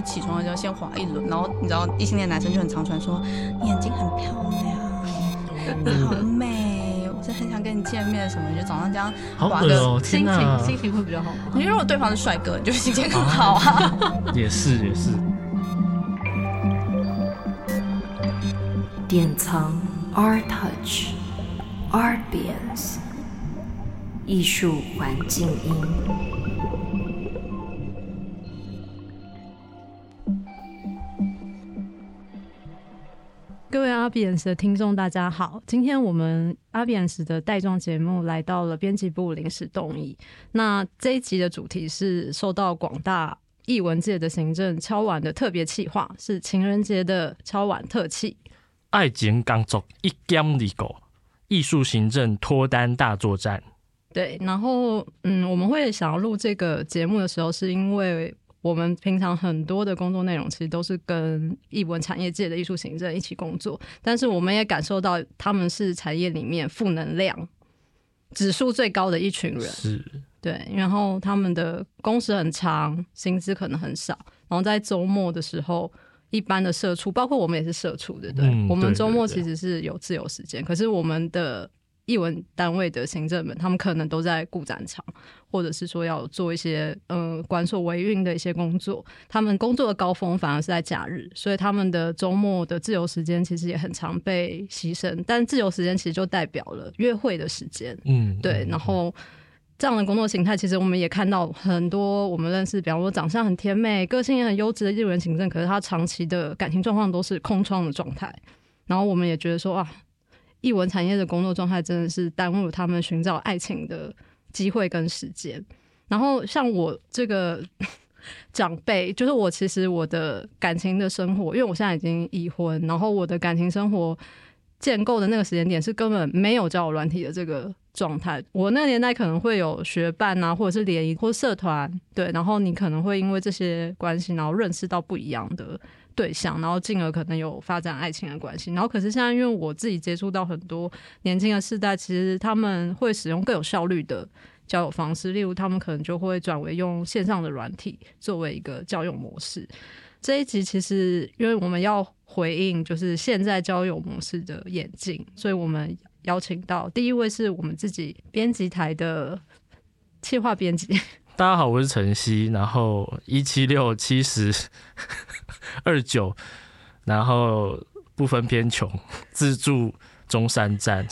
就起床的时候先滑一轮，然后你知道异性恋男生就很常传说你眼睛很漂亮，你好美，我是很想跟你见面什么，就早上这样好滑个。恶哦、心情！心情会比较好吗？你如果对方是帅哥，你就心情更好啊。也是也是，典藏 Art Touch Art Beans 艺术环境音。阿比恩斯的听众，大家好！今天我们阿比恩斯的带状节目来到了编辑部临时动议。那这一集的主题是受到广大译文界的行政敲碗的特别企划，是情人节的敲碗特辑。爱情工作一兼二顾，艺术行政脱单大作战。对，然后嗯，我们会想要录这个节目的时候，是因为我们平常很多的工作内容其实都是跟艺文产业界的艺术行政一起工作，但是我们也感受到他们是产业里面负能量指数最高的一群人。是对，然后他们的工时很长，薪资可能很少，然后在周末的时候。一般的社畜，包括我们也是社畜，对不对？嗯我们周末其实是有自由时间，可是我们的艺文单位的行政们，他们可能都在顾展场，或者是说要做一些呃管所维运的一些工作。他们工作的高峰反而是在假日，所以他们的周末的自由时间其实也很常被牺牲。但自由时间其实就代表了约会的时间，嗯，对，嗯然后这样的工作形态，其实我们也看到很多我们认识，比方说长相很甜美、个性也很优质的日文行政，可是他长期的感情状况都是空窗的状态。然后我们也觉得说啊，艺文产业的工作状态真的是耽误了他们寻找爱情的机会跟时间。然后像我这个 长辈，就是我其实我的感情的生活，因为我现在已经已婚，然后我的感情生活建构的那个时间点是根本没有交友软体的这个状态。我那个年代可能会有学伴啊，或者是联谊或社团，对，然后你可能会因为这些关系，然后认识到不一样的对象，然后进而可能有发展爱情的关系。然后可是现在因为我自己接触到很多年轻的世代，其实他们会使用更有效率的。交友方式，例如他们可能就会转为用线上的软体作为一个交友模式。这一集其实因为我们要回应就是现在交友模式的演进，所以我们邀请到第一位是我们自己编辑台的企划编辑，大家好，我是晨曦，然后一七六七十二九，然后不分偏穷，自助中山站，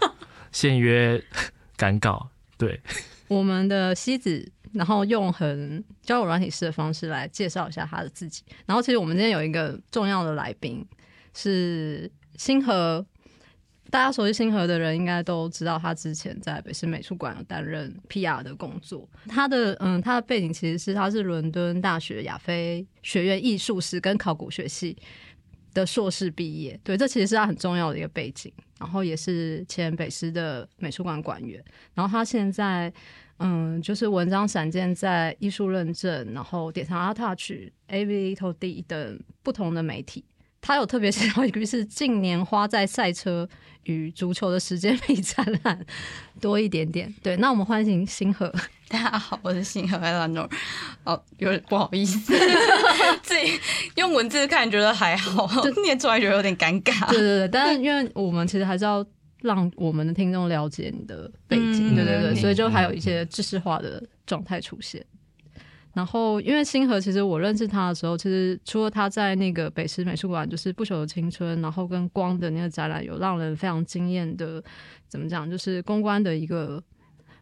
现约赶稿，对，我们的西子，然后用很交友软体式的方式来介绍一下他的自己。然后其实我们今天有一个重要的来宾是星河。大家熟悉星河的人应该都知道，他之前在北师美术馆担任 PR 的工作。他的嗯，他的背景其实是他是伦敦大学亚非学院艺术史跟考古学系的硕士毕业。对，这其实是他很重要的一个背景。然后也是前北师的美术馆馆员。然后他现在嗯，就是文章闪见在艺术认证，然后点上 Art Touch、A V Little D 等不同的媒体。他有特别写到一个是近年花在赛车与足球的时间比展览多一点点。对，那我们欢迎星河。大家好，我是星河 Eleanor。哦，有点不好意思，自己用文字看觉得还好，念出来觉得有点尴尬。对对对，但是因为我们其实还是要让我们的听众了解你的背景，嗯对对对，嗯所以就还有一些知识化的状态出现。然后，因为星河，其实我认识他的时候，其实除了他在那个北师美术馆，就是不朽的青春，然后跟光的那个展览有让人非常惊艳的，怎么讲，就是公关的一个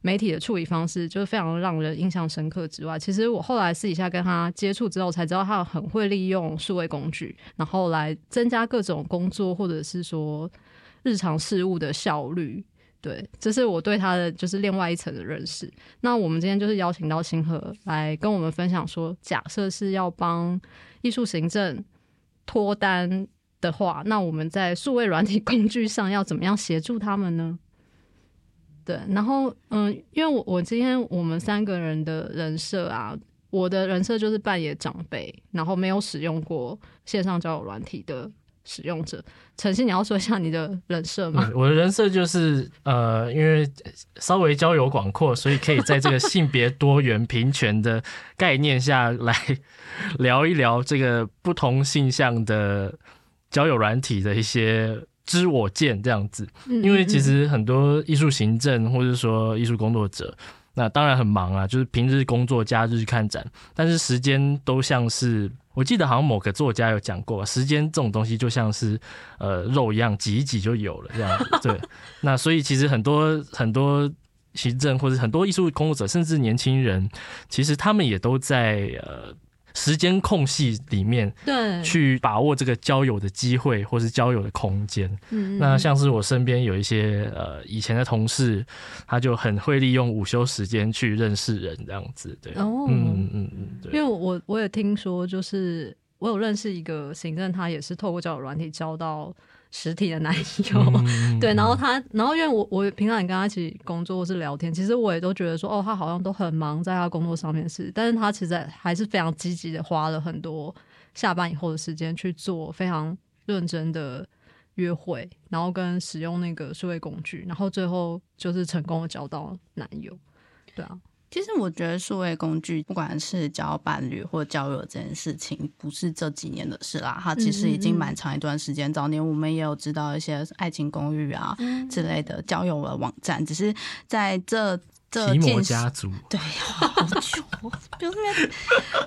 媒体的处理方式，就是非常让人印象深刻之外，其实我后来私底下跟他接触之后，才知道他很会利用数位工具，然后来增加各种工作或者是说日常事务的效率。对，这是我对他的就是另外一层的认识。那我们今天就是邀请到星河来跟我们分享说，假设是要帮艺术行政脱单的话，那我们在数位软体工具上要怎么样协助他们呢？对，然后嗯，因为我我今天我们三个人的人设啊，我的人设就是扮演长辈，然后没有使用过线上交友软体的使用者。晨曦，你要说一下你的人设吗？嗯我的人设就是呃，因为稍微交友广阔，所以可以在这个性别多元平权的概念下来聊一聊这个不同性向的交友软体的一些知我见这样子。嗯因为其实很多艺术行政或者说艺术工作者，那当然很忙啊，就是平日工作、假日看展，但是时间都像是，我记得好像某个作家有讲过，时间这种东西就像是呃肉一样，挤一挤就有了这样子。对，那所以其实很多很多行政或者很多艺术工作者，甚至年轻人，其实他们也都在呃。时间空隙里面对，去把握这个交友的机会，或是交友的空间。嗯那像是我身边有一些呃以前的同事，他就很会利用午休时间去认识人这样子，对，哦。嗯嗯嗯，因对，为我我也听说，就是我有认识一个行政，他也是透过交友软体交到实体的男友。嗯 对，然后他，然后因为我我平常也跟他一起工作或是聊天，其实我也都觉得说，哦，他好像都很忙在他工作上面是，但是他其实还是非常积极的，花了很多下班以后的时间去做非常认真的约会，然后跟使用那个数位工具，然后最后就是成功的交到男友。对啊，其实我觉得数位工具，不管是交伴侣或交友这件事情，不是这几年的事啦，它其实已经蛮长一段时间。早年我们也有知道一些爱情公寓啊之类的交友的网站，只是在这这提摩家族，对，好久，不要那边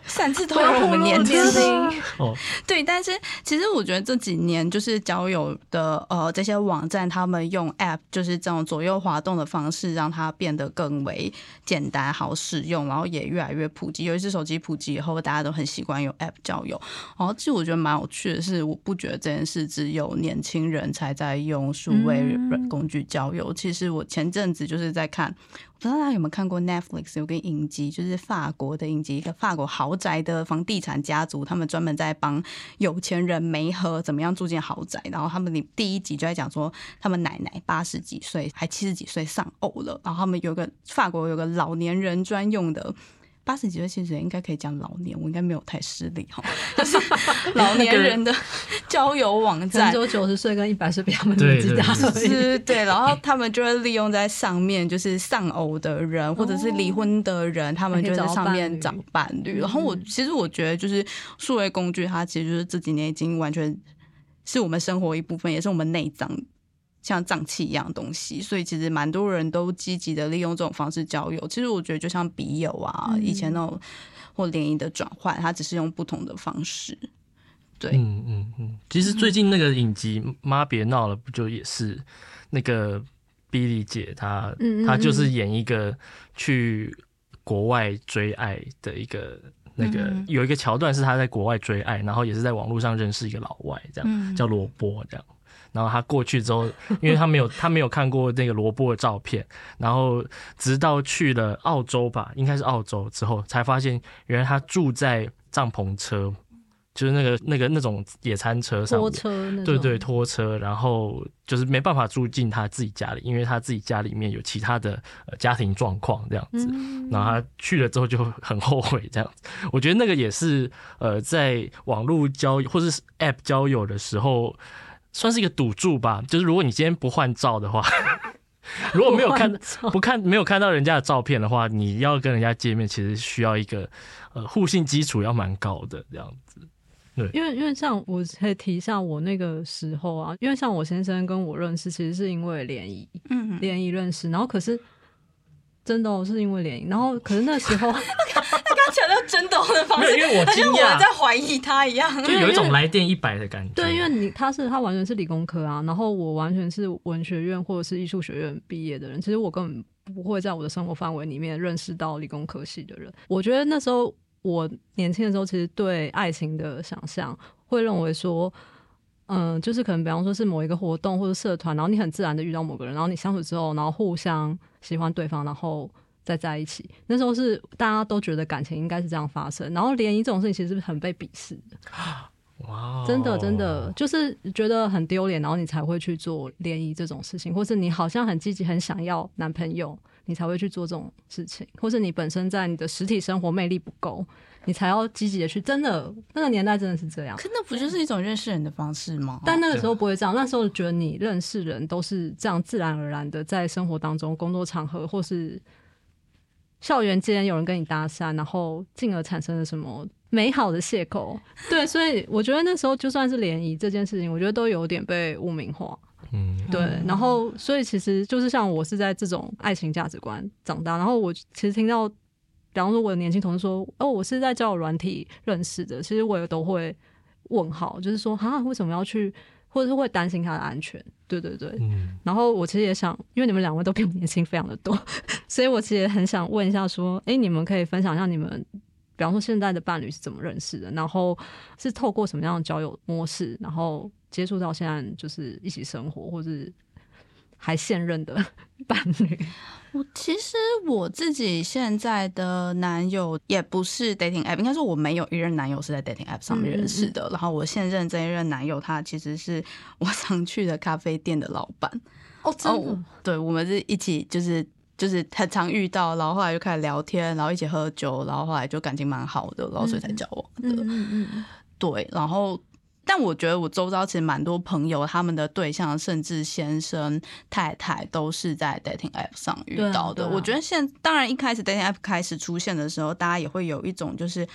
擅自透露我们年纪。哦，对，但是其实我觉得这几年就是交友的呃这些网站，他们用 App 就是这种左右滑动的方式，让它变得更为简单好使用，然后也越来越普及。尤其是手机普及以后，大家都很习惯用 App 交友。然后其实我觉得蛮有趣的是，我不觉得这件事只有年轻人才在用数位嗯工具交友。其实我前阵子就是在看。不知道大家有没有看过 Netflix 有个影集，就是法国的影集，一个法国豪宅的房地产家族，他们专门在帮有钱人没喝怎么样住进豪宅。然后他们里第一集就在讲说，他们奶奶八十几岁还七十几岁丧偶了，然后他们有个法国有个老年人专用的。八十几岁其实应该可以讲老年，我应该没有太失礼哈，就是老年人的交友网站只，有九十岁跟一百岁比他们对年纪大。是，对，然后他们就会利用在上面，就是丧偶的人或者是离婚的人，他们就在上面找伴侣。然后我其实我觉得，就是数位工具，它其实就是这几年已经完全是我们生活一部分，也是我们内脏。像脏器一样的东西，所以其实蛮多人都积极的利用这种方式交友。其实我觉得，就像笔友啊，嗯以前那种或联谊的转换，它只是用不同的方式。对，嗯嗯嗯，其实最近那个影集《妈别闹了》不就也是那个比利姐她嗯嗯她就是演一个去国外追爱的一个。那个嗯有一个桥段是她在国外追爱，然后也是在网络上认识一个老外，这样、嗯叫罗波这样。然后他过去之后，因为他没有他没有看过那个罗波的照片，然后直到去了澳洲吧，应该是澳洲之后，才发现原来他住在帐篷车，就是那个那个那种野餐车上拖面，车对对，拖车，然后就是没办法住进他自己家里，因为他自己家里面有其他的呃家庭状况这样子。嗯，然后他去了之后就很后悔，这样子。我觉得那个也是呃，在网络交友或是 App 交友的时候，算是一个赌注吧。就是如果你今天不换照的话，如果没有看不看没有看到人家的照片的话，你要跟人家见面，其实需要一个呃互信基础要蛮高的这样子。对因为因为像我可以提一下我那个时候啊，因为像我先生跟我认识，其实是因为联谊嗯，联谊认识，然后可是真的、哦、是因为联谊，然后可是那时候 他强调真的的方式，因为我惊好像我讶在，怀疑他一样。就有一种来电一百的感觉。对，因为你他是他完全是理工科啊，然后我完全是文学院或者是艺术学院毕业的人，其实我根本不会在我的生活范围里面认识到理工科系的人。我觉得那时候我年轻的时候，其实对爱情的想象会认为说。嗯，就是可能比方说是某一个活动或者社团，然后你很自然的遇到某个人，然后你相处之后，然后互相喜欢对方，然后再在一起。那时候是大家都觉得感情应该是这样发生，然后联谊这种事情其实是很被鄙视的。哇哦，真的真的就是觉得很丢脸，然后你才会去做联谊这种事情，或是你好像很积极很想要男朋友，你才会去做这种事情，或是你本身在你的实体生活魅力不够，你才要积极的去。真的那个年代真的是这样，可那不就是一种认识人的方式吗？但那个时候不会这样，那时候觉得你认识人都是这样自然而然的，在生活当中、工作场合或是校园间有人跟你搭讪，然后进而产生了什么美好的邂逅。对，所以我觉得那时候就算是联谊这件事情，我觉得都有点被污名化。嗯，对，然后所以其实就是像我是在这种爱情价值观长大，然后我其实听到，比方说我的年轻同事说，哦，我是在交友软体认识的，其实我也都会问号，就是说，啊，为什么要去，或者是会担心他的安全？对对对。嗯，然后我其实也想，因为你们两位都比我年轻非常的多，所以我其实也很想问一下，说，哎，你们可以分享一下你们，比方说现在的伴侣是怎么认识的，然后是透过什么样的交友模式，然后接触到现在就是一起生活，或是还现任的伴侣。我其实我自己现在的男友也不是 dating app，应该说我没有一任男友是在 dating app 上面认识的。然后我现任这一任男友，他其实是我常去的咖啡店的老板。哦，真哦，对，我们是一起就是就是很常遇到，然后后来就开始聊天，然后一起喝酒，然后后来就感情蛮好的，然后所以才交往的。嗯嗯对，然后但我觉得我周遭其实蛮多朋友，他们的对象甚至先生、太太都是在 dating app 上遇到的。我觉得现当然一开始 dating app 开始出现的时候，大家也会有一种就是。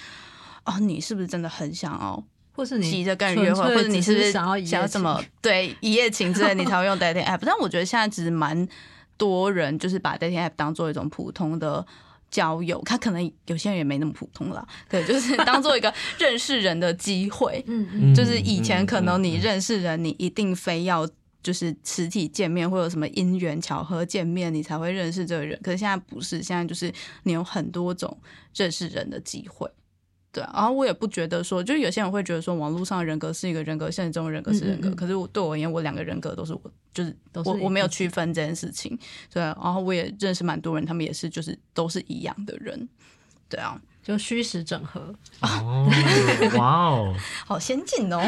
哦，你是不是真的很想要或是你急着跟人约会，或者你是不是想要想要什么 对一夜情之类，你才会用 dating app？但我觉得现在其实蛮多人就是把 dating app 当做一种普通的交友，他可能有些人也没那么普通啦，对，就是 当做一个认识人的机会。嗯嗯就是以前可能你认识人，你一定非要就是实体见面，或者什么因缘巧合见面，你才会认识这个人。可是现在不是，现在就是你有很多种认识人的机会。对啊，然后我也不觉得说，就是有些人会觉得说，网络上的人格是一个人格，现实中的人格是人格。嗯嗯嗯可是我对我而言，我两个人格都是我，就是都是我我没有区分这件事情。对啊，然后我也认识蛮多人，他们也是就是都是一样的人。对啊，就虚实整合。哦，哇哦，好先进哦。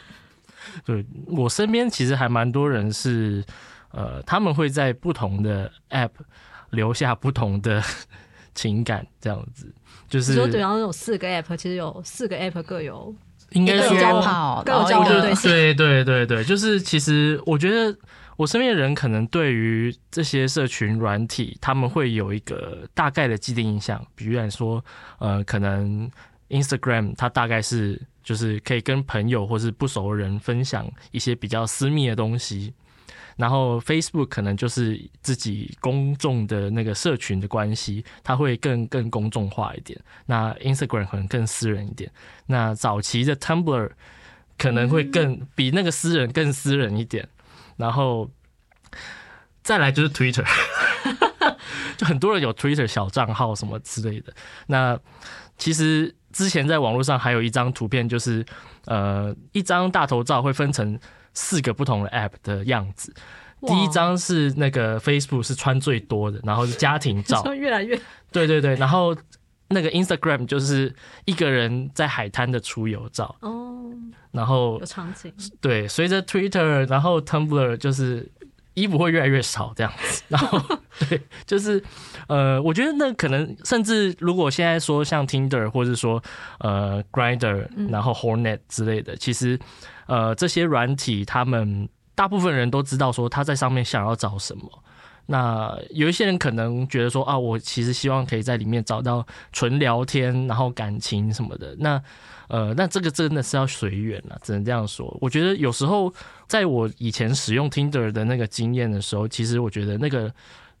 对我身边其实还蛮多人是，呃，他们会在不同的 App 留下不同的 情感，这样子，就是你说，比方说有四个 app，其实有四个 app 各有应该说各有交往对对对对对，就是其实我觉得我身边的人可能对于这些社群软体，他们会有一个大概的既定印象，比如来说，呃，可能 Instagram 它大概是就是可以跟朋友或是不熟的人分享一些比较私密的东西。然后 Facebook 可能就是自己公众的那个社群的关系，它会更更公众化一点。那 Instagram 可能更私人一点。那早期的 Tumblr 可能会更比那个私人更私人一点。然后再来就是 Twitter，就很多人有 Twitter 小账号什么之类的。那其实之前在网络上还有一张图片，就是呃一张大头照会分成四个不同的 App 的样子。第一张是那个 Facebook 是穿最多的，然后是家庭照，越来越对对对，然后那个 Instagram 就是一个人在海滩的出游照，哦。然后有场景，对，随着 Twitter，然后 Tumblr 就是衣服会越来越少这样子，然后对，就是呃，我觉得那可能甚至如果现在说像 Tinder 或者说呃 Grinder，嗯然后 Hornet 之类的，其实呃这些软体，他们大部分人都知道说他在上面想要找什么。那有一些人可能觉得说啊，我其实希望可以在里面找到纯聊天，然后感情什么的。那呃，那这个真的是要随缘了，只能这样说。我觉得有时候在我以前使用 Tinder 的那个经验的时候，其实我觉得那个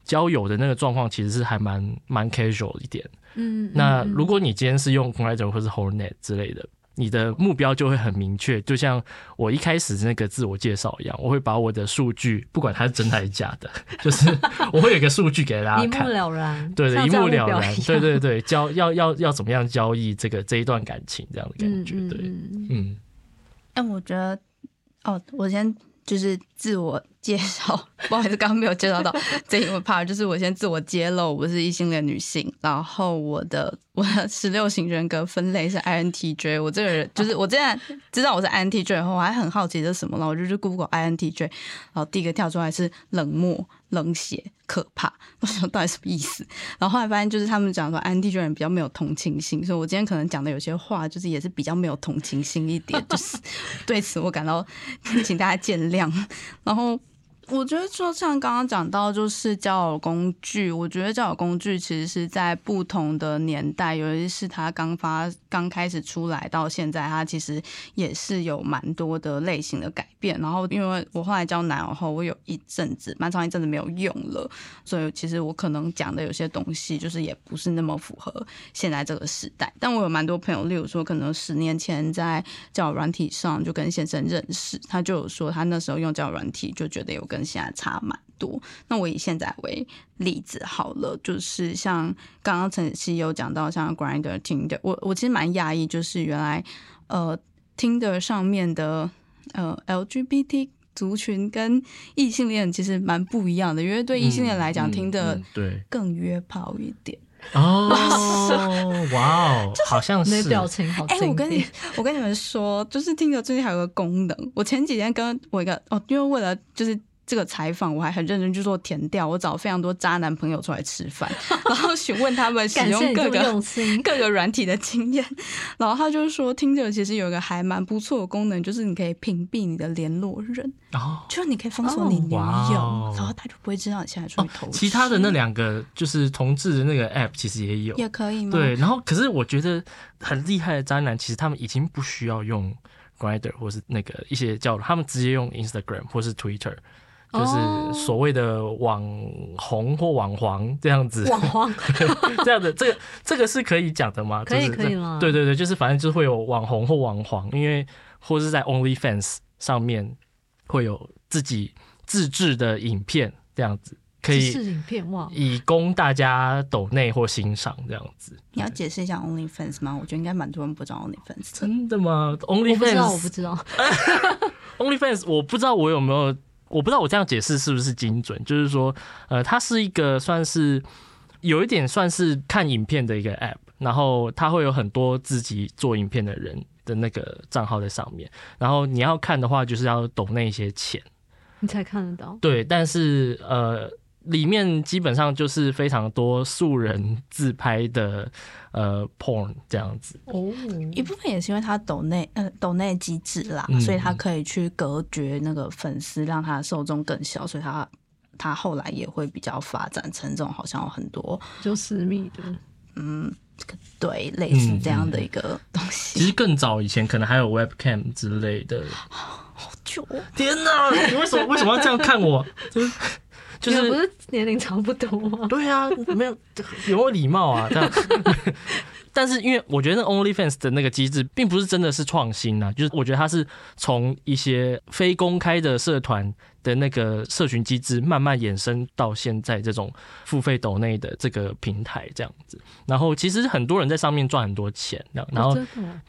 交友的那个状况其实是还蛮蛮 casual 一点。嗯，那嗯如果你今天是用 Glider 或是 Hornet 之类的，你的目标就会很明确，就像我一开始那个自我介绍一样，我会把我的数据，不管它是真还是假的，就是我会有一个数据给大家 看。一目。了然，对对，一目了然对对对，交要要要怎么样交易这个这一段感情这样的感觉，嗯对，嗯。嗯，哎，我觉得，哦，我先就是自我介绍，不好意思，刚刚没有介绍到这因为怕就是我先自我揭露，我是异性恋女性，然后我的我的十六型人格分类是 INTJ，我这个人就是我现在知道我是 INTJ 后，我还很好奇这是什么了，我就去 Google INTJ，然后第一个跳出来是冷漠、冷血、可怕，我想到底什么意思？然后后来发现就是他们讲说 INTJ 人比较没有同情心，所以我今天可能讲的有些话就是也是比较没有同情心一点，就是 对此我感到请大家见谅，然后。我觉得就像刚刚讲到，就是交友工具。我觉得交友工具其实是在不同的年代，尤其是它刚发、刚开始出来到现在，它其实也是有蛮多的类型的改变。然后，因为我后来交男友后，我有一阵子蛮长一阵子没有用了，所以其实我可能讲的有些东西，就是也不是那么符合现在这个时代。但我有蛮多朋友，例如说，可能十年前在交友软体上就跟先生认识，他就有说他那时候用交友软体就觉得有跟现在差蛮多。那我以现在为例子好了，就是像刚刚陈曦有讲到，像 Grinder、Tinder，我我其实蛮讶异，就是原来呃 Tinder 上面的呃 LGBT 族群跟异性恋其实蛮不一样的，因为对异性恋来讲，嗯听的嗯对更约炮一点。哦，哇哦，好像是表情好哎、经我跟你。我跟你们说，就是听着最近还有个功能，我前几天跟我一个哦，因为为了就是。这个采访我还很认真去做填调，我找非常多渣男朋友出来吃饭，然后询问他们使用各个用心，各个软体的经验，然后他就说，听着其实有一个还蛮不错的功能，就是你可以屏蔽你的联络人，哦。就是你可以封锁你女友，哦然后他就不会知道你现在出哦去投、，其他的那两个就是同志的那个 app 其实也有，也可以吗？对，然后可是我觉得很厉害的渣男，其实他们已经不需要用 Grinder 或是那个一些叫，他们直接用 Instagram 或是 Twitter，就是哦所谓的网红或网黄这样子。网黄 这样子这个这个是可以讲的吗？可以就是可以啦对对对，就是反正就会有网红或网黄，因为或是在 OnlyFans 上面会有自己自制的影片这样子，可以是影片哇，以供大家抖内或欣赏这样子。你要解释一下 OnlyFans 吗？我觉得应该蛮多人不知道 OnlyFans。真的吗我不知道，我不？OnlyFans 我不知道。OnlyFans 我不知道我有没有，我不知道我这样解释是不是精准。就是说，呃，它是一个算是有一点算是看影片的一个 App，然后它会有很多自己做影片的人的那个账号在上面，然后你要看的话，就是要懂那一些钱。你才看得到。对，但是呃，里面基本上就是非常多素人自拍的呃 porn 这样子。哦，一部分也是因为他抖内呃抖内机制啦，嗯所以他可以去隔绝那个粉丝，让他的受众更小，所以他他后来也会比较发展成这种好像有很多就私密的，嗯对类似这样的一个东西。其实更早以前可能还有 webcam 之类的。好久、哦天哪，你为什么为什么要这样看我？就 是就是不是是年龄差不多吗？对啊，没有有礼貌啊？这样。但是因为我觉得 OnlyFans 的那个机制并不是真的是创新啊，就是我觉得它是从一些非公开的社团的那个社群机制慢慢衍生到现在这种付费抖内的这个平台这样子。然后其实很多人在上面赚很多钱，然后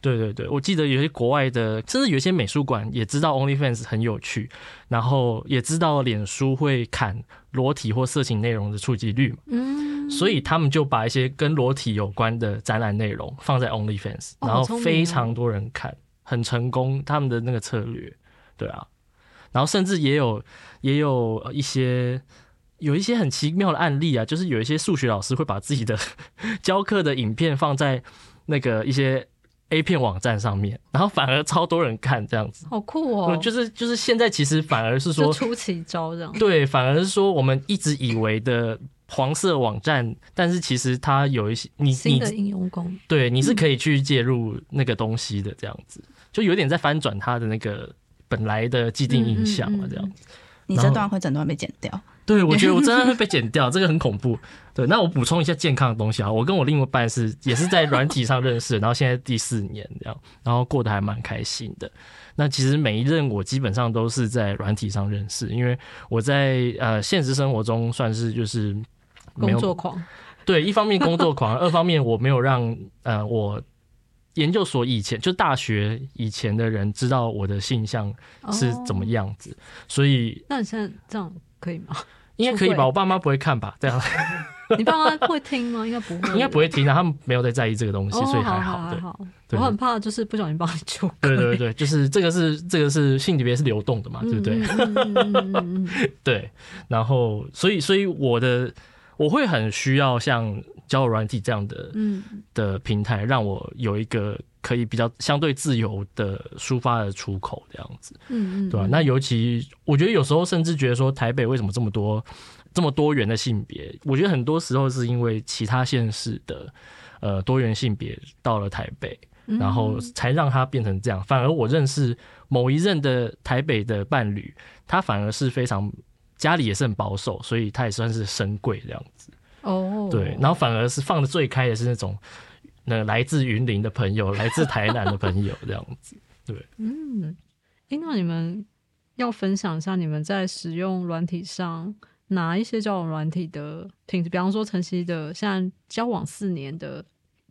对对对，我记得有些国外的，甚至有一些美术馆也知道 OnlyFans 很有趣，然后也知道脸书会砍裸体或色情内容的触及率嘛，嗯，所以他们就把一些跟裸体有关的展览内容放在 OnlyFans，然后非常多人看，很成功，他们的那个策略，对啊，然后甚至也有也有一些。有一些很奇妙的案例啊，就是有一些数学老师会把自己的 教课的影片放在那个一些 A 片网站上面，然后反而超多人看这样子。好酷哦，就是就是现在其实反而是说，就出奇招这样。对，反而是说我们一直以为的黄色网站，但是其实它有一些你你新的应用功，对你是可以去介入那个东西的，这样子就有点在翻转它的那个本来的既定印象嘛，这样。你这段会整段被剪掉。对，我觉得我真的会被 剪掉，这个很恐怖。对，那我补充一下健康的东西啊，我跟我另一半是也是在软体上认识，然后现在第四年这样，然后过得还蛮开心的。那其实每一任我基本上都是在软体上认识，因为我在呃现实生活中算是就是工作狂，对，一方面工作狂，二方面我没有让呃我研究所以前就大学以前的人知道我的性向是怎么哦样子，所以那你现在这样可以吗？应该可以吧？我爸妈不会看吧？这样 你爸妈会听吗？应该不会，应该不会听啊，他们没有在在意这个东西，哦，所以好还好。对好好。我很怕就是不小心帮你出轨，对对对，就是这个是这个是性别是流动的嘛，对不对？对，然后所以所以我的我会很需要像交友软体这样的嗯的平台，让我有一个可以比较相对自由的抒发的出口，这样子，嗯嗯，对吧、那尤其我觉得有时候甚至觉得说台北为什么这么多这么多元的性别？我觉得很多时候是因为其他县市的呃多元性别到了台北，嗯然后才让它变成这样。反而我认识某一任的台北的伴侣，他反而是非常家里也是很保守，所以他也算是深贵这样子。哦，对，然后反而是放的最开的是那种，那来自云林的朋友，来自台南的朋友这样子。对 嗯，哎，那你们要分享一下你们在使用软体上哪一些交往软体的品质？比方说晨曦的现在交往四年的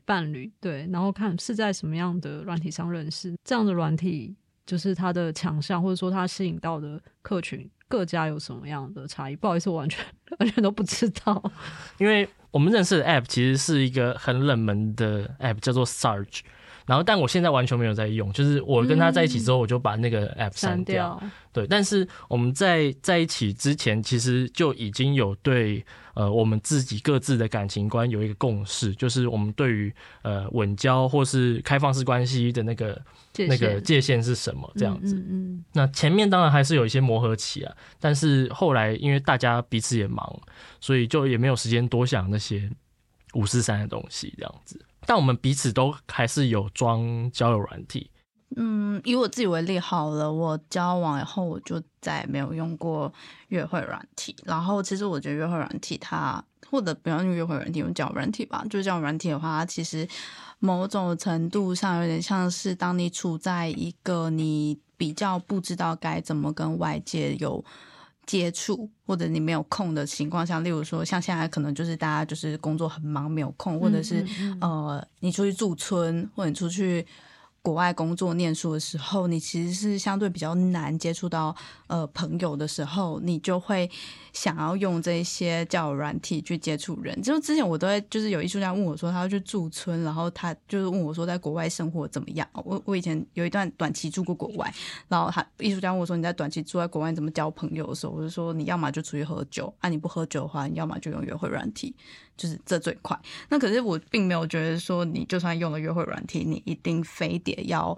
伴侣，对，然后看是在什么样的软体上认识，这样的软体就是它的强项，或者说它吸引到的客群各家有什么样的差异？不好意思，我完全完全都不知道。因为我们认识的 App 其实是一个很冷门的 App，叫做 Sarge。然后，但我现在完全没有在用，就是我跟他在一起之后，我就把那个 app 删。掉，对，但是我们在在一起之前，其实就已经有对呃我们自己各自的感情观有一个共识，就是我们对于呃稳交或是开放式关系的那个界那个界限是什么这样子。嗯嗯那前面当然还是有一些磨合期啊，但是后来因为大家彼此也忙，所以就也没有时间多想那些五四三的东西这样子。但我们彼此都还是有装交友软体，嗯，以我自己为例好了，我交往以后我就再也没有用过约会软体。然后其实我觉得约会软体它，或者不要用约会软体，用交友软体吧。就是交友软体的话，它其实某种程度上有点像是当你处在一个你比较不知道该怎么跟外界有。接触或者你没有空的情况下，例如说像现在可能就是大家就是工作很忙没有空，或者是、嗯嗯呃你出去驻村或者你出去国外工作念书的时候，你其实是相对比较难接触到呃朋友的时候，你就会想要用这些交友软体去接触人。就之前我都会就是有艺术家问我说他要去驻村，然后他就是问我说在国外生活怎么样。我我以前有一段短期住过国外，然后他艺术家问我说你在短期住在国外怎么交朋友的时候，我就说你要么就出去喝酒，啊你不喝酒的话，你要么就用约会软体，就是这最快。那可是我并没有觉得说，你就算用了约会软体，你一定非得要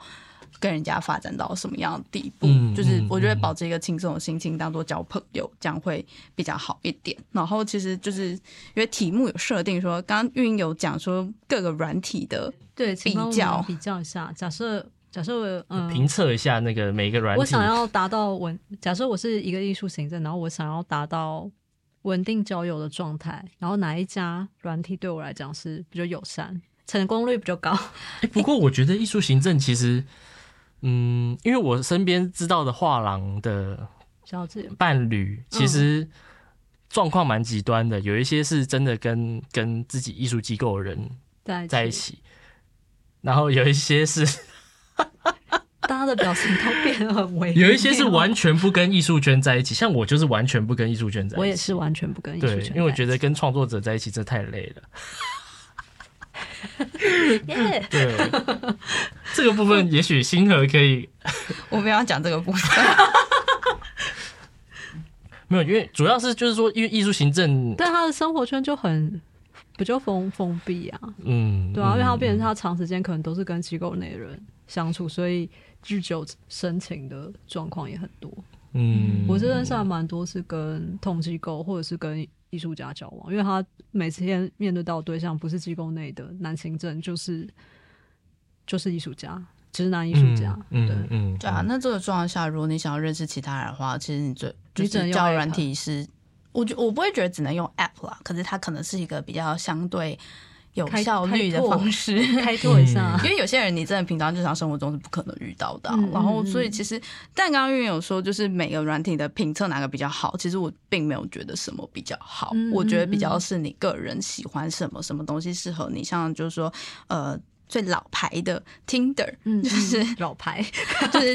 跟人家发展到什么样的地步。嗯就是嗯我觉得保持一个轻松的心情，当做交朋友，这样会比较好一点。然后其实就是因为题目有设定说，刚刚运营有讲说各个软体的，对，比较比较一下。假设假设嗯，评测一下那个每一个软体。我想要达到文，假设我是一个艺术行政，然后我想要达到稳定交友的状态，然后哪一家软体对我来讲是比较友善，成功率比较高？欸不过我觉得艺术行政其实，嗯，因为我身边知道的画廊的小姐，伴侣，其实状况蛮极端的，有一些是真的跟跟自己艺术机构的人在在一，起，然后有一些是大家的表情都变得很微，有一些是完，全不跟艺术圈在一起，像我就是完全不跟艺术圈在一起。我也是完全不跟艺术对，圈，因为我觉得跟创作者在一起这太累了。耶，对，这个部分 也许星河可以 我们要讲这个部分。没有，因为主要是就是说，因为艺术行政，但他的生活圈就很不就封封闭啊，嗯，对啊，因为他变成嗯他长时间可能都是跟机构内的人相处，所以日久生情的状况也很多。嗯，我这认识还蛮多是跟同机构或者是跟艺术家交往，因为他每天面对到的对象不是机构内的男行政，就是就是艺术家，直男艺术家，对。嗯嗯嗯，对啊，那这个状况下，如果你想要认识其他人的话，其实你最就你只能用是交友 app 软体是，我觉我不会觉得只能用 app 啦，可是它可能是一个比较相对有开效率的方式。开拓一下，因为有些人你真的平常日常生活中是不可能遇到的啊、嗯然后嗯所以其实，但刚刚运有说，就是每个软体的评测哪个比较好，其实我并没有觉得什么比较好，嗯我觉得比较是你个人喜欢什么，什么东西适合你，像就是说，呃。最老牌的 Tinder，嗯，就是嗯老牌，就是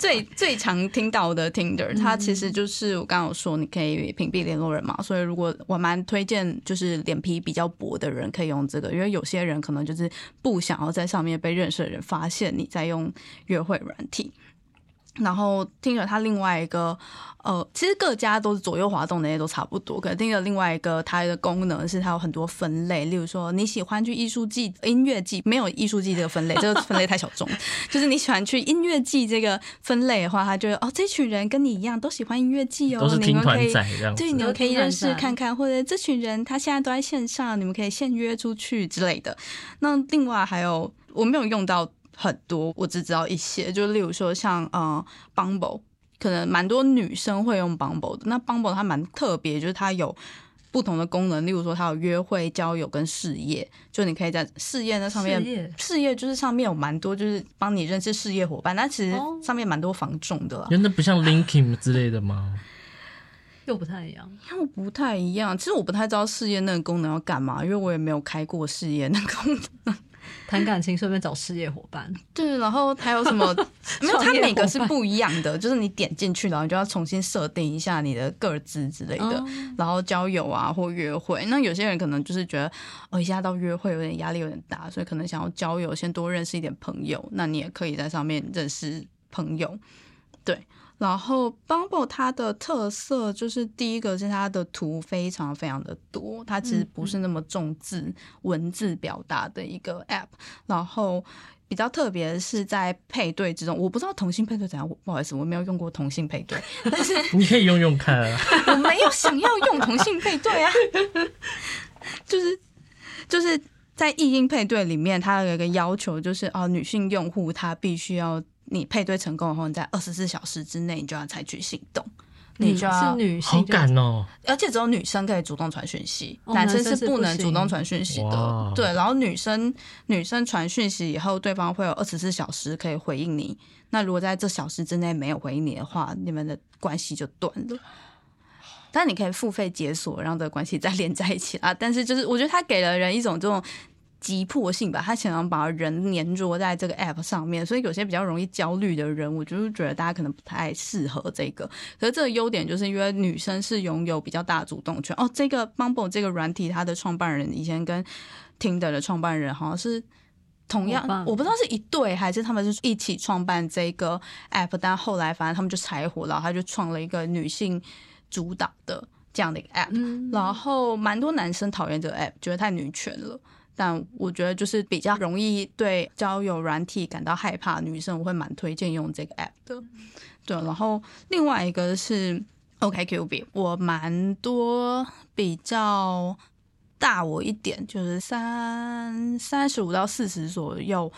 最最常听到的 Tinder，它其实就是我刚刚有说，你可以屏蔽联络人嘛，所以如果我蛮推荐，就是脸皮比较薄的人可以用这个，因为有些人可能就是不想要在上面被认识的人发现你在用约会软体。然后听着它另外一个，呃，其实各家都是左右滑动那些都差不多。可是听着另外一个它的功能是它有很多分类，例如说你喜欢去艺术季、音乐季，没有艺术季这个分类，这个分类太小众。就是你喜欢去音乐季这个分类的话，他就哦，这群人跟你一样都喜欢音乐季哦，都是听团你们可以对，你们可以认识看看，或者这群人他现在都在线上，你们可以现约出去之类的。那另外还有我没有用到很多，我只知道一些，就例如说像呃 Bumble，可能蛮多女生会用 Bumble 的。那 Bumble 它蛮特别，就是它有。不同的功能，例如说它有约会、交友跟事业，就你可以在事业那上面事业事业就是上面有蛮多，就是帮你认识事业伙伴。但其实哦上面蛮多防重的啦，因为那不像 Linkin 之类的吗？又不太一样。又不太一样。其实我不太知道事业那个功能要干嘛，因为我也没有开过事业那个功能。谈感情，顺便找事业伙伴。对，然后还有什么？没有，它每个是不一样的，就是你点进去，然后你就要重新设定一下你的个资之类的。哦然后交友啊或约会，那有些人可能就是觉得哦，一下到约会有点压力有点大，所以可能想要交友，先多认识一点朋友。那你也可以在上面认识朋友，对。然后 Bumble 它的特色就是第一个是它的图非常非常的多，它其实不是那么重字、文字表达的一个 App。然后比较特别的是在配对之中，我不知道同性配对怎样，我不好意思，我没有用过同性配对，但是 你可以用用看啊。我没有想要用同性配对啊，就是就是在异性配对里面，它有一个要求，就是哦，女性用户她必须要你配对成功以后，你在二十四小时之内你就要采取行动，你就要是女性好就赶哦，而且只有女生可以主动传讯息，哦男生是不能主动传讯息的。对，然后女生女生传讯息以后，对方会有二十四小时可以回应你。那如果在这小时之内没有回应你的话，你们的关系就断了。但你可以付费解锁，让这个关系再连在一起啊。但是就是我觉得他给了人一种这种急迫性吧，他想要把人黏着在这个 app 上面，所以有些比较容易焦虑的人，我就是觉得大家可能不太适合这个。可是这个优点就是因为女生是拥有比较大的主动权哦。这个 Bumble 这个软体，它的创办人以前跟 Tinder 的创办人好像是。同样，我不知道是一对还是他们是一起创办这个 app，但后来反正他们就柴火了，他就创了一个女性主导的这样的一个 app，、嗯然后蛮多男生讨厌这个 app，觉得太女权了。但我觉得就是比较容易对交友软体感到害怕女生，我会蛮推荐用这个 app 的。对，然后另外一个是 OKQB，我蛮多比较大我一点，就是三三十五到四十左右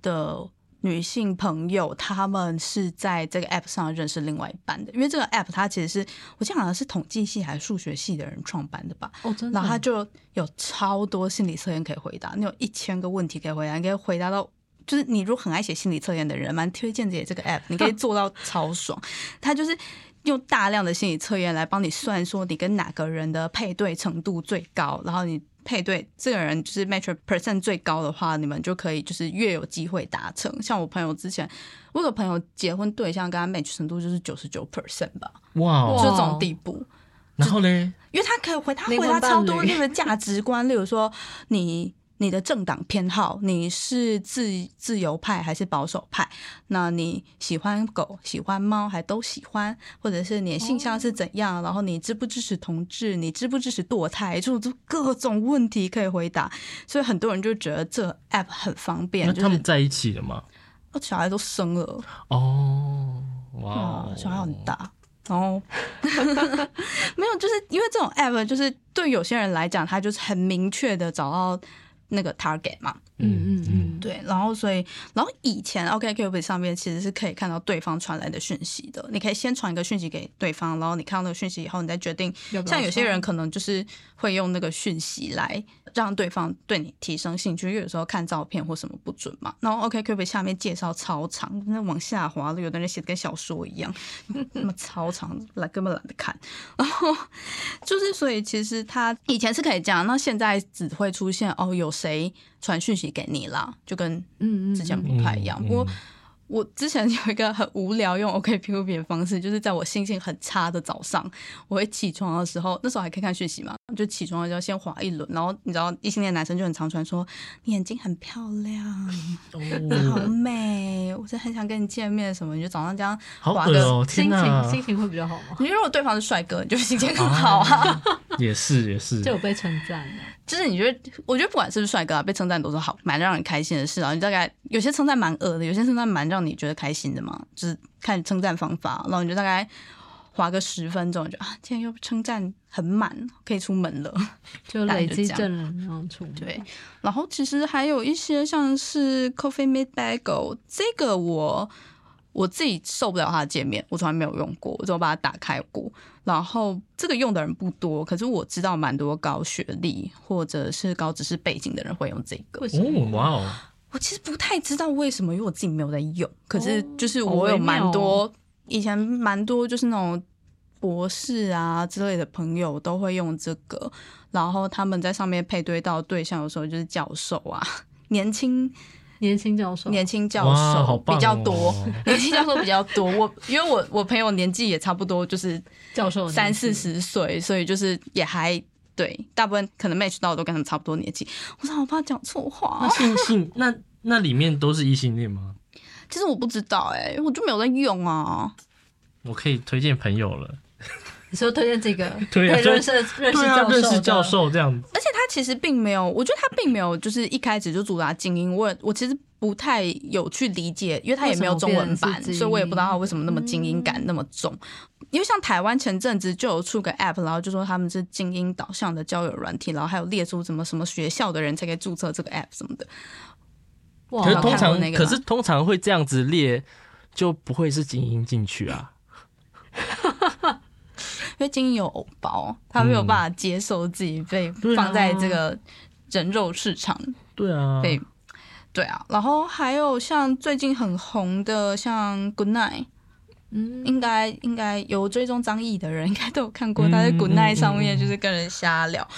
的女性朋友，她们是在这个 app 上认识另外一半的。因为这个 app 它其实是我记得好像是统计系还是数学系的人创办的吧。哦，真的，然后他就有超多心理测验可以回答，你有一千个问题可以回答，你可以回答到。就是你如果很爱写心理测验的人，蛮推荐这这个 app，你可以做到超爽。它就是用大量的心理测验来帮你算说你跟哪个人的配对程度最高，然后你配对这个人就是 match percent 最高的话，你们就可以就是越有机会达成。像我朋友之前，我有个朋友结婚对象跟他 match 程度就是九十九 percent 吧，哇这种地步。然后嘞，因为他可以回他回答超多那个价值观，例如说你你的政党偏好，你是自自由派还是保守派？那你喜欢狗、喜欢猫，还都喜欢，或者是你的性向是怎样？然后你支不支持同志？你支不支持堕胎？这种各种问题可以回答，所以很多人就觉得这 app 很方便，他们在一起了吗？哦小孩都生了，哦，哇小孩很大。然后 没有，就是因为这种 app，就是对有些人来讲，他就是很明确的找到那个 target 嘛。嗯嗯嗯，对，然后所以，然后以前 OKCupid 上面其实是可以看到对方传来的讯息的。你可以先传一个讯息给对方，然后你看到那个讯息以后，你再决定。像有些人可能就是会用那个讯息来让对方对你提升兴趣，因为有时候看照片或什么不准嘛。然后 OK Cupid 下面介绍超长，那往下滑了，有的人写的跟小说一样，那么超长，来根本懒得看。然后就是，所以其实他以前是可以这样，那现在只会出现哦，有谁传讯息给你啦，就跟之前嗯不太一样。不过嗯我之前有一个很无聊用 OK P U P 的方式，就是在我心情很差的早上，我会起床的时候，那时候还可以看讯息嘛，就起床的时候先划一轮，然后你知道异性恋男生就很常传说你眼睛很漂亮，你好哦，美，我是很想跟你见面什么，你就早上这样好划个。哦！心哪情，心情会比较好吗？你如果对方是帅哥，你就心情很好啊。也是也是就，有被称赞的，就是你觉得，我觉得不管是不是帅哥啊，被称赞都是好，蛮让人开心的事啊。你大概有些称赞蛮恶的，有些称赞蛮让你觉得开心的嘛。就是看称赞方法，然后你就大概划个十分钟，就啊，今天又称赞很满，可以出门了。就累积正能量出门。对，然后其实还有一些像是 Coffee Mate Bagel，这个我我自己受不了它的界面，我从来没有用过，我只有把它打开过。然后这个用的人不多，可是我知道蛮多高学历或者是高知识背景的人会用这个。哦，哇哦，我其实不太知道为什么，因为我自己没有在用。可是就是我有蛮多、以前蛮多就是那种博士啊之类的朋友都会用这个，然后他们在上面配对到对象，的时候就是教授啊，年轻年轻教授，年轻教授棒比较多。哦 年轻教授比较多，我因为我我朋友年纪也差不多，就是教授三四十岁，所以就是也还对，大部分可能 match 到的都跟他们差不多年纪。我说好怕讲错话那，性性那那里面都是异性恋吗？其实我不知道哎、我就没有在用啊。我可以推荐朋友了，你说推荐这个，对认识认识教授，认识教授这样子，而且他其实并没有，我觉得他并没有就是一开始就主打精英。我我其实不太有去理解，因为他也没有中文版，所以我也不知道他为什么那么精英感那么重。因为像台湾前阵子就有出个 app，然后就说他们是精英导向的交友软体，然后还有列出什么什么学校的人才可以注册这个 app 什么的。哇，可是通常那个可是通常会这样子列，就不会是精英进去啊。因为精英有偶包，他没有办法接受自己被放在这个人肉市场对啊，被。对啊，然后还有像最近很红的，像 Good Night，嗯，应该应该有追踪张译的人，应该都有看过。嗯他在 Good Night 嗯上面就是跟人瞎聊，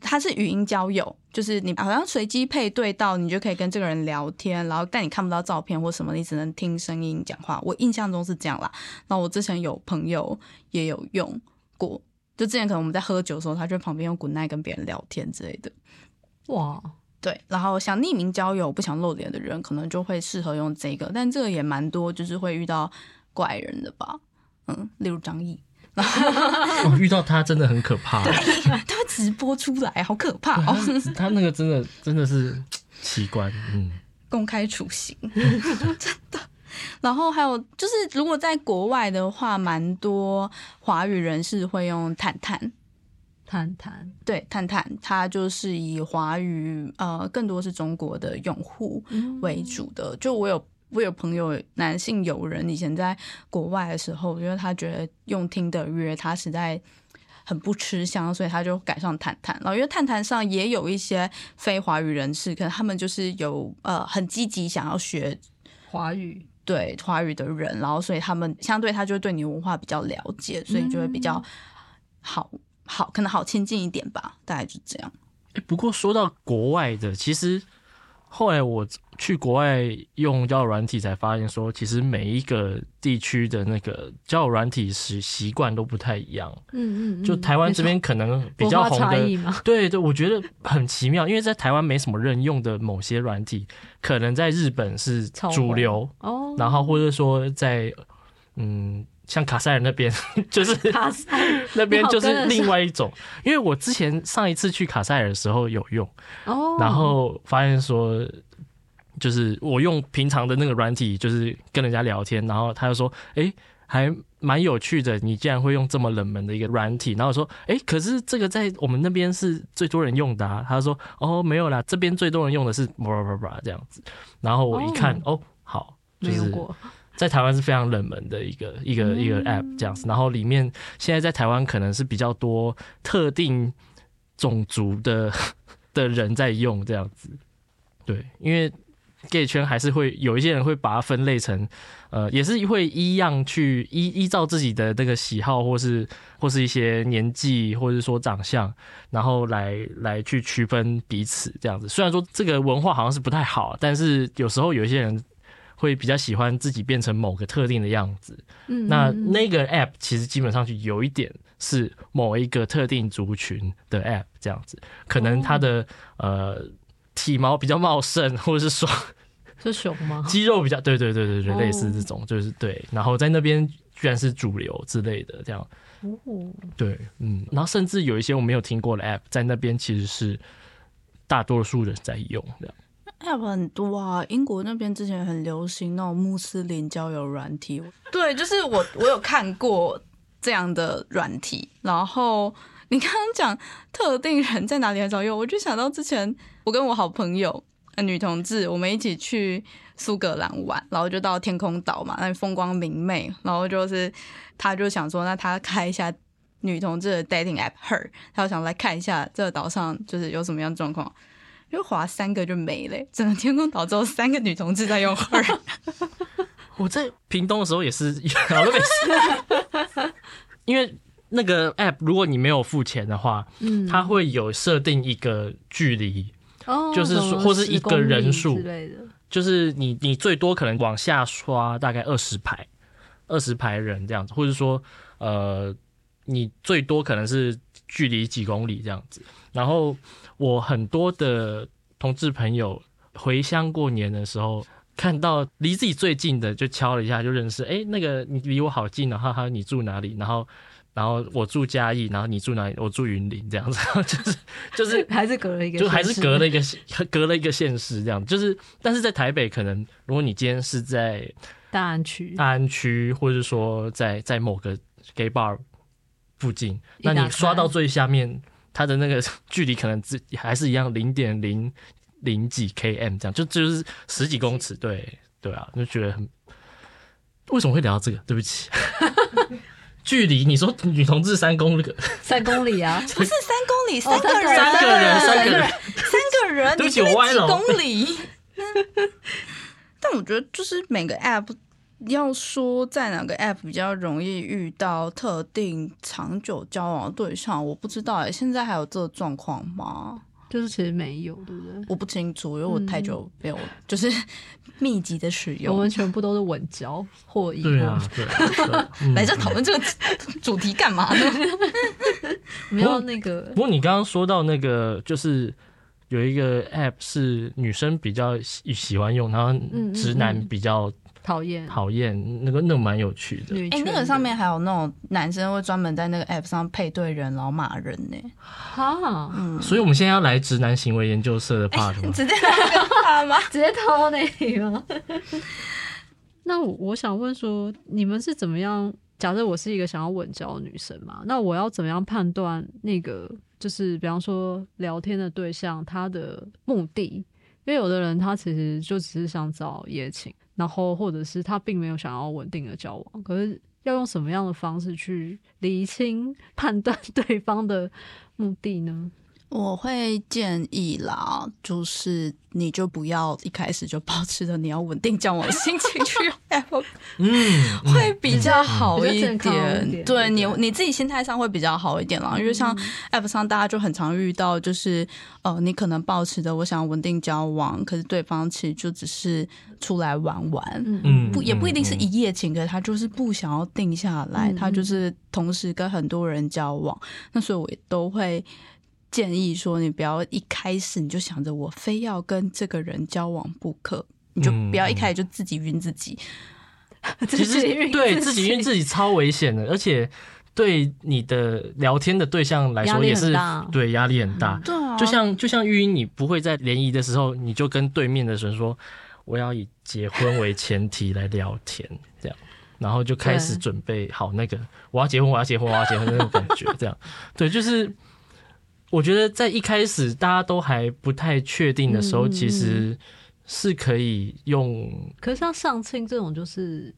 他是语音交友，就是你好像随机配对到，你就可以跟这个人聊天，然后但你看不到照片或什么，你只能听声音讲话。我印象中是这样啦。那我之前有朋友也有用过，就之前可能我们在喝酒的时候，他就在旁边用 Good Night 跟别人聊天之类的。哇，对，然后想匿名交友不想露脸的人，可能就会适合用这个，但这个也蛮多，就是会遇到怪人的吧，嗯，例如张译，哦，遇到他真的很可怕。他会直播出来，好可怕哦，他他那个真的真的是奇观，嗯，公开处刑，真的。然后还有就是，如果在国外的话，蛮多华语人士会用探探，探探，对，探探，它就是以华语呃更多是中国的用户为主的。就我有我有朋友男性友人，以前在国外的时候，因为他觉得用听的约他实在很不吃香，所以他就改上探探。然后因为探探上也有一些非华语人士，可能他们就是有呃很积极想要学华语，对华语的人，然后所以他们相对他就会对你文化比较了解，所以就会比较好好可能好亲近一点吧，大概就这样。欸不过说到国外的，其实后来我去国外用交友软体，才发现说，其实每一个地区的那个交友软体习习惯都不太一样。嗯嗯，就台湾这边可能比较红的，对对，我觉得很奇妙，因为在台湾没什么人用的某些软体，可能在日本是主流，哦，然后或者说在嗯，像卡塞尔那边就是卡塞 那边就是另外一种，因为我之前上一次去卡塞尔的时候有用，哦，然后发现说。就是我用平常的那个软体，就是跟人家聊天，然后他就说：“哎、还蛮有趣的，你竟然会用这么冷门的一个软体。”然后我说：“哎、可是这个在我们那边是最多人用的啊。”他说：“哦，没有啦，这边最多人用的是叭叭叭叭这样子。”然后我一看，哦好，就是在台湾是非常冷门的一个一个一个 app 这样子，然后里面现在在台湾可能是比较多特定种族的 的人在用这样子。对，因为 gay 圈还是会有一些人会把它分类成，呃，也是会一样去依依照自己的那个喜好，或是或是一些年纪，或者说长相，然后来来去区分彼此这样子。虽然说这个文化好像是不太好，但是有时候有一些人会比较喜欢自己变成某个特定的样子。嗯那那个 app 其实基本上就有一点是某一个特定族群的 app 这样子，可能它的、呃体毛比较茂盛，或者是说是熊吗？肌肉比较，对对对对对，哦类似这种就是对，然后在那边居然是主流之类的这样，哦，对，嗯，然后甚至有一些我没有听过的 app 在那边其实是大多数人在用这样。app 很多啊，英国那边之前很流行那种穆斯林交友软体，对，就是我我有看过这样的软体。然后 你刚刚讲特定人在哪里很少用，我就想到之前我跟我好朋友呃女同志，我们一起去苏格兰玩，然后就到天空岛嘛，那里风光明媚，然后就是他就想说，那他开一下。女同志的 dating app Her，他就想来看一下这个岛上就是有什么样的状况，就划三个就没了、整个天空岛只有三个女同志在用 Her，我在屏东的时候也是，因为那个 app 如果你没有付钱的话，嗯它会有设定一个距离，哦就是说或是一10公里个人数之类的。就是你你最多可能往下刷大概二十排，二十排人这样子，或者说呃，你最多可能是距离几公里这样子。然后我很多的同志朋友回乡过年的时候，看到离自己最近的就敲了一下就认识，哎、那个你离我好近哦，哈哈，你住哪里？然后。然后我住嘉义，然后你住哪里？我住云林，这样子，就是就是 还是隔了一个，就还是隔了一个隔了一个县市这样，就是但是在台北可能，如果你今天是在大安区，大安区，或者说在在某个 gay bar 附近，那你刷到最下面，它的那个 距离可能只还是一样零点零零几 km 这样，就就是十几公尺，对对啊，就觉得很为什么会聊到这个？对不起。距离，你说女同志三公里，三公里啊，不是三公里，哦三个人，三个人三个人三个人，对不起你这边我歪了几公里。但我觉得就是每个 app 要说在哪个 app 比较容易遇到特定长久交往的对象，我不知道哎、现在还有这个状况吗？就是其实没有，对不对？我不清楚，因为我太久没有 就是密集的使用。我们全部都是稳交或疑惑，对啊，对啊，对啊嗯来这讨论这个主题干嘛呢？没有那个不过你刚刚说到那个，就是有一个 app 是女生比较喜喜欢用，然后嗯直男比较讨厌讨厌，那个那个蛮有趣的。哎、那个上面还有那种男生会专门在那个 app 上配对人，然后骂人呢、哈，所以我们现在要来直男行为研究社的 part 吗？直接他吗？直接偷那个吗？那我我想问说，你们是怎么样？假设我是一个想要稳交的女生嘛，那我要怎么样判断那个就是比方说聊天的对象他的目的？因为有的人他其实就只是想找一夜情，然后或者是他并没有想要稳定的交往，可是要用什么样的方式去厘清判断 对方的目的呢？我会建议啦，就是你就不要一开始就保持着你要稳定交往的心情去用 app，嗯，嗯会比较好一点对你，你自己心态上会比较好一点啦。因为像 app 上大家就很常遇到，就是呃，你可能保持着我想稳定交往，可是对方其实就只是出来玩玩，嗯嗯不也不一定是嗯一夜情，可是他就是不想要定下来，嗯他就是同时跟很多人交往。那所以我也都会建议说，你不要一开始你就想着我非要跟这个人交往不可，你就嗯不要一开始就自己晕自己。其实对自己晕自己超危险的，而且对你的聊天的对象来说也是对压力很大。对啊，就像就像玉英，你不会在联谊的时候，你就跟对面的人说我要以结婚为前提来聊天，这样，然后就开始对。准备好那个我要结婚，我要结婚，我要结婚那种感觉，这样，对，就是我觉得在一开始大家都还不太确定的时候，其实是可以用可是像相亲这种，就是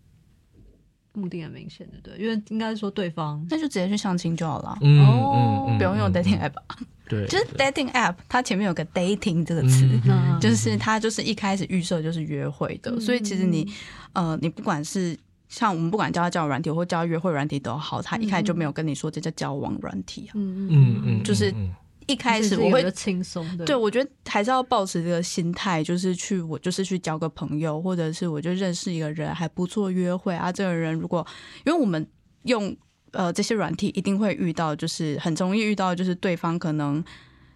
目的很明显的，对，因为应该说对方那就直接去相亲就好了，嗯哦。嗯嗯，不用用嗯 dating app 啊。对，就是 dating app，它前面有个 dating 这个词，嗯就是它就是一开始预设就是约会的，所以其实你呃，你不管是像我们不管叫它交友软体或叫它约会软体都好，它一开始就没有跟你说这叫交往软体啊。嗯嗯嗯，就是嗯一开始我会就轻松的，对，我觉得还是要保持这个心态，就是去我就是去交个朋友，或者是我就认识一个人还不错约会啊。这个人如果因为我们用呃这些软体，一定会遇到，就是很容易遇到，就是对方可能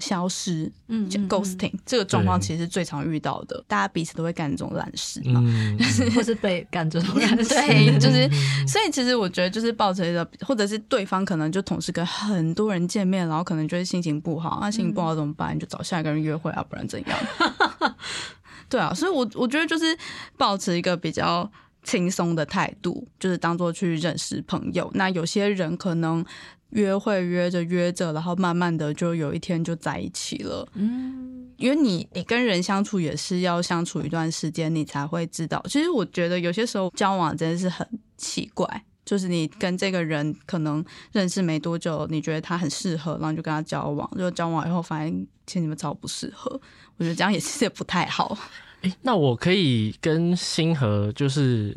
消失，嗯就 ghosting 这个状况，其实是最常遇到的。大家彼此都会干这种烂事 嘛。嗯，嗯或是被赶着对对，就是，所以其实我觉得就是抱着一个，或者是对方可能就同时跟很多人见面，然后可能就会心情不好，那、心情不好怎么办？你就找下一个人约会啊，不然怎样？对啊，所以我我觉得就是保持一个比较轻松的态度，就是当做去认识朋友。那有些人可能约会约着约着，然后慢慢的就有一天就在一起了。嗯，因为你你跟人相处也是要相处一段时间，你才会知道。其实我觉得有些时候交往真的是很奇怪，就是你跟这个人可能认识没多久，你觉得他很适合，然后你就跟他交往，就交往以后发现其实你们超不适合。我觉得这样也是也不太好。诶那我可以跟星河就是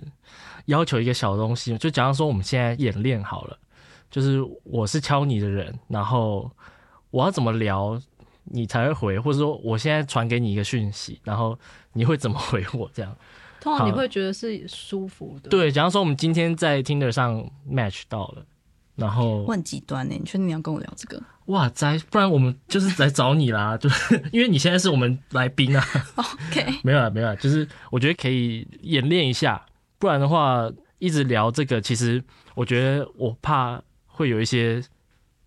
要求一个小东西，就假如说我们现在演练好了，就是我是敲你的人，然后我要怎么聊你才会回，或者说我现在传给你一个讯息，然后你会怎么回我这样？通常你会觉得是舒服的，，对，假如说我们今天在 Tinder 上 match 到了，然后我很极端呢、你确定你要跟我聊这个哇塞，不然我们就是来找你啦，就是因为你现在是我们来宾啊。OK，没有了，没有了，就是我觉得可以演练一下，不然的话一直聊这个，其实我觉得我怕会有一些，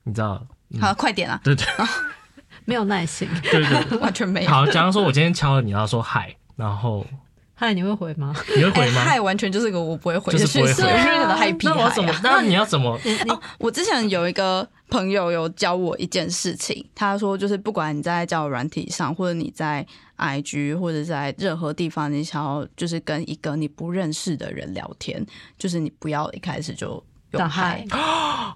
你知道，嗯好，快点啊！对对 没有耐心。对对。完全没有。好，假如说我今天敲了你，然后说嗨，然后嗨，你会回吗？哎，你会回吗？嗨，完全就是个我不会回就是的讯息，不会回因嗨屁那我怎么？那你要怎么？哦，我之前有一个朋友有教我一件事情，他说就是不管你在交友软体上，或者你在 IG 或者在任何地方，你想要就是跟一个你不认识的人聊天，就是你不要一开始就用打嗨嗨，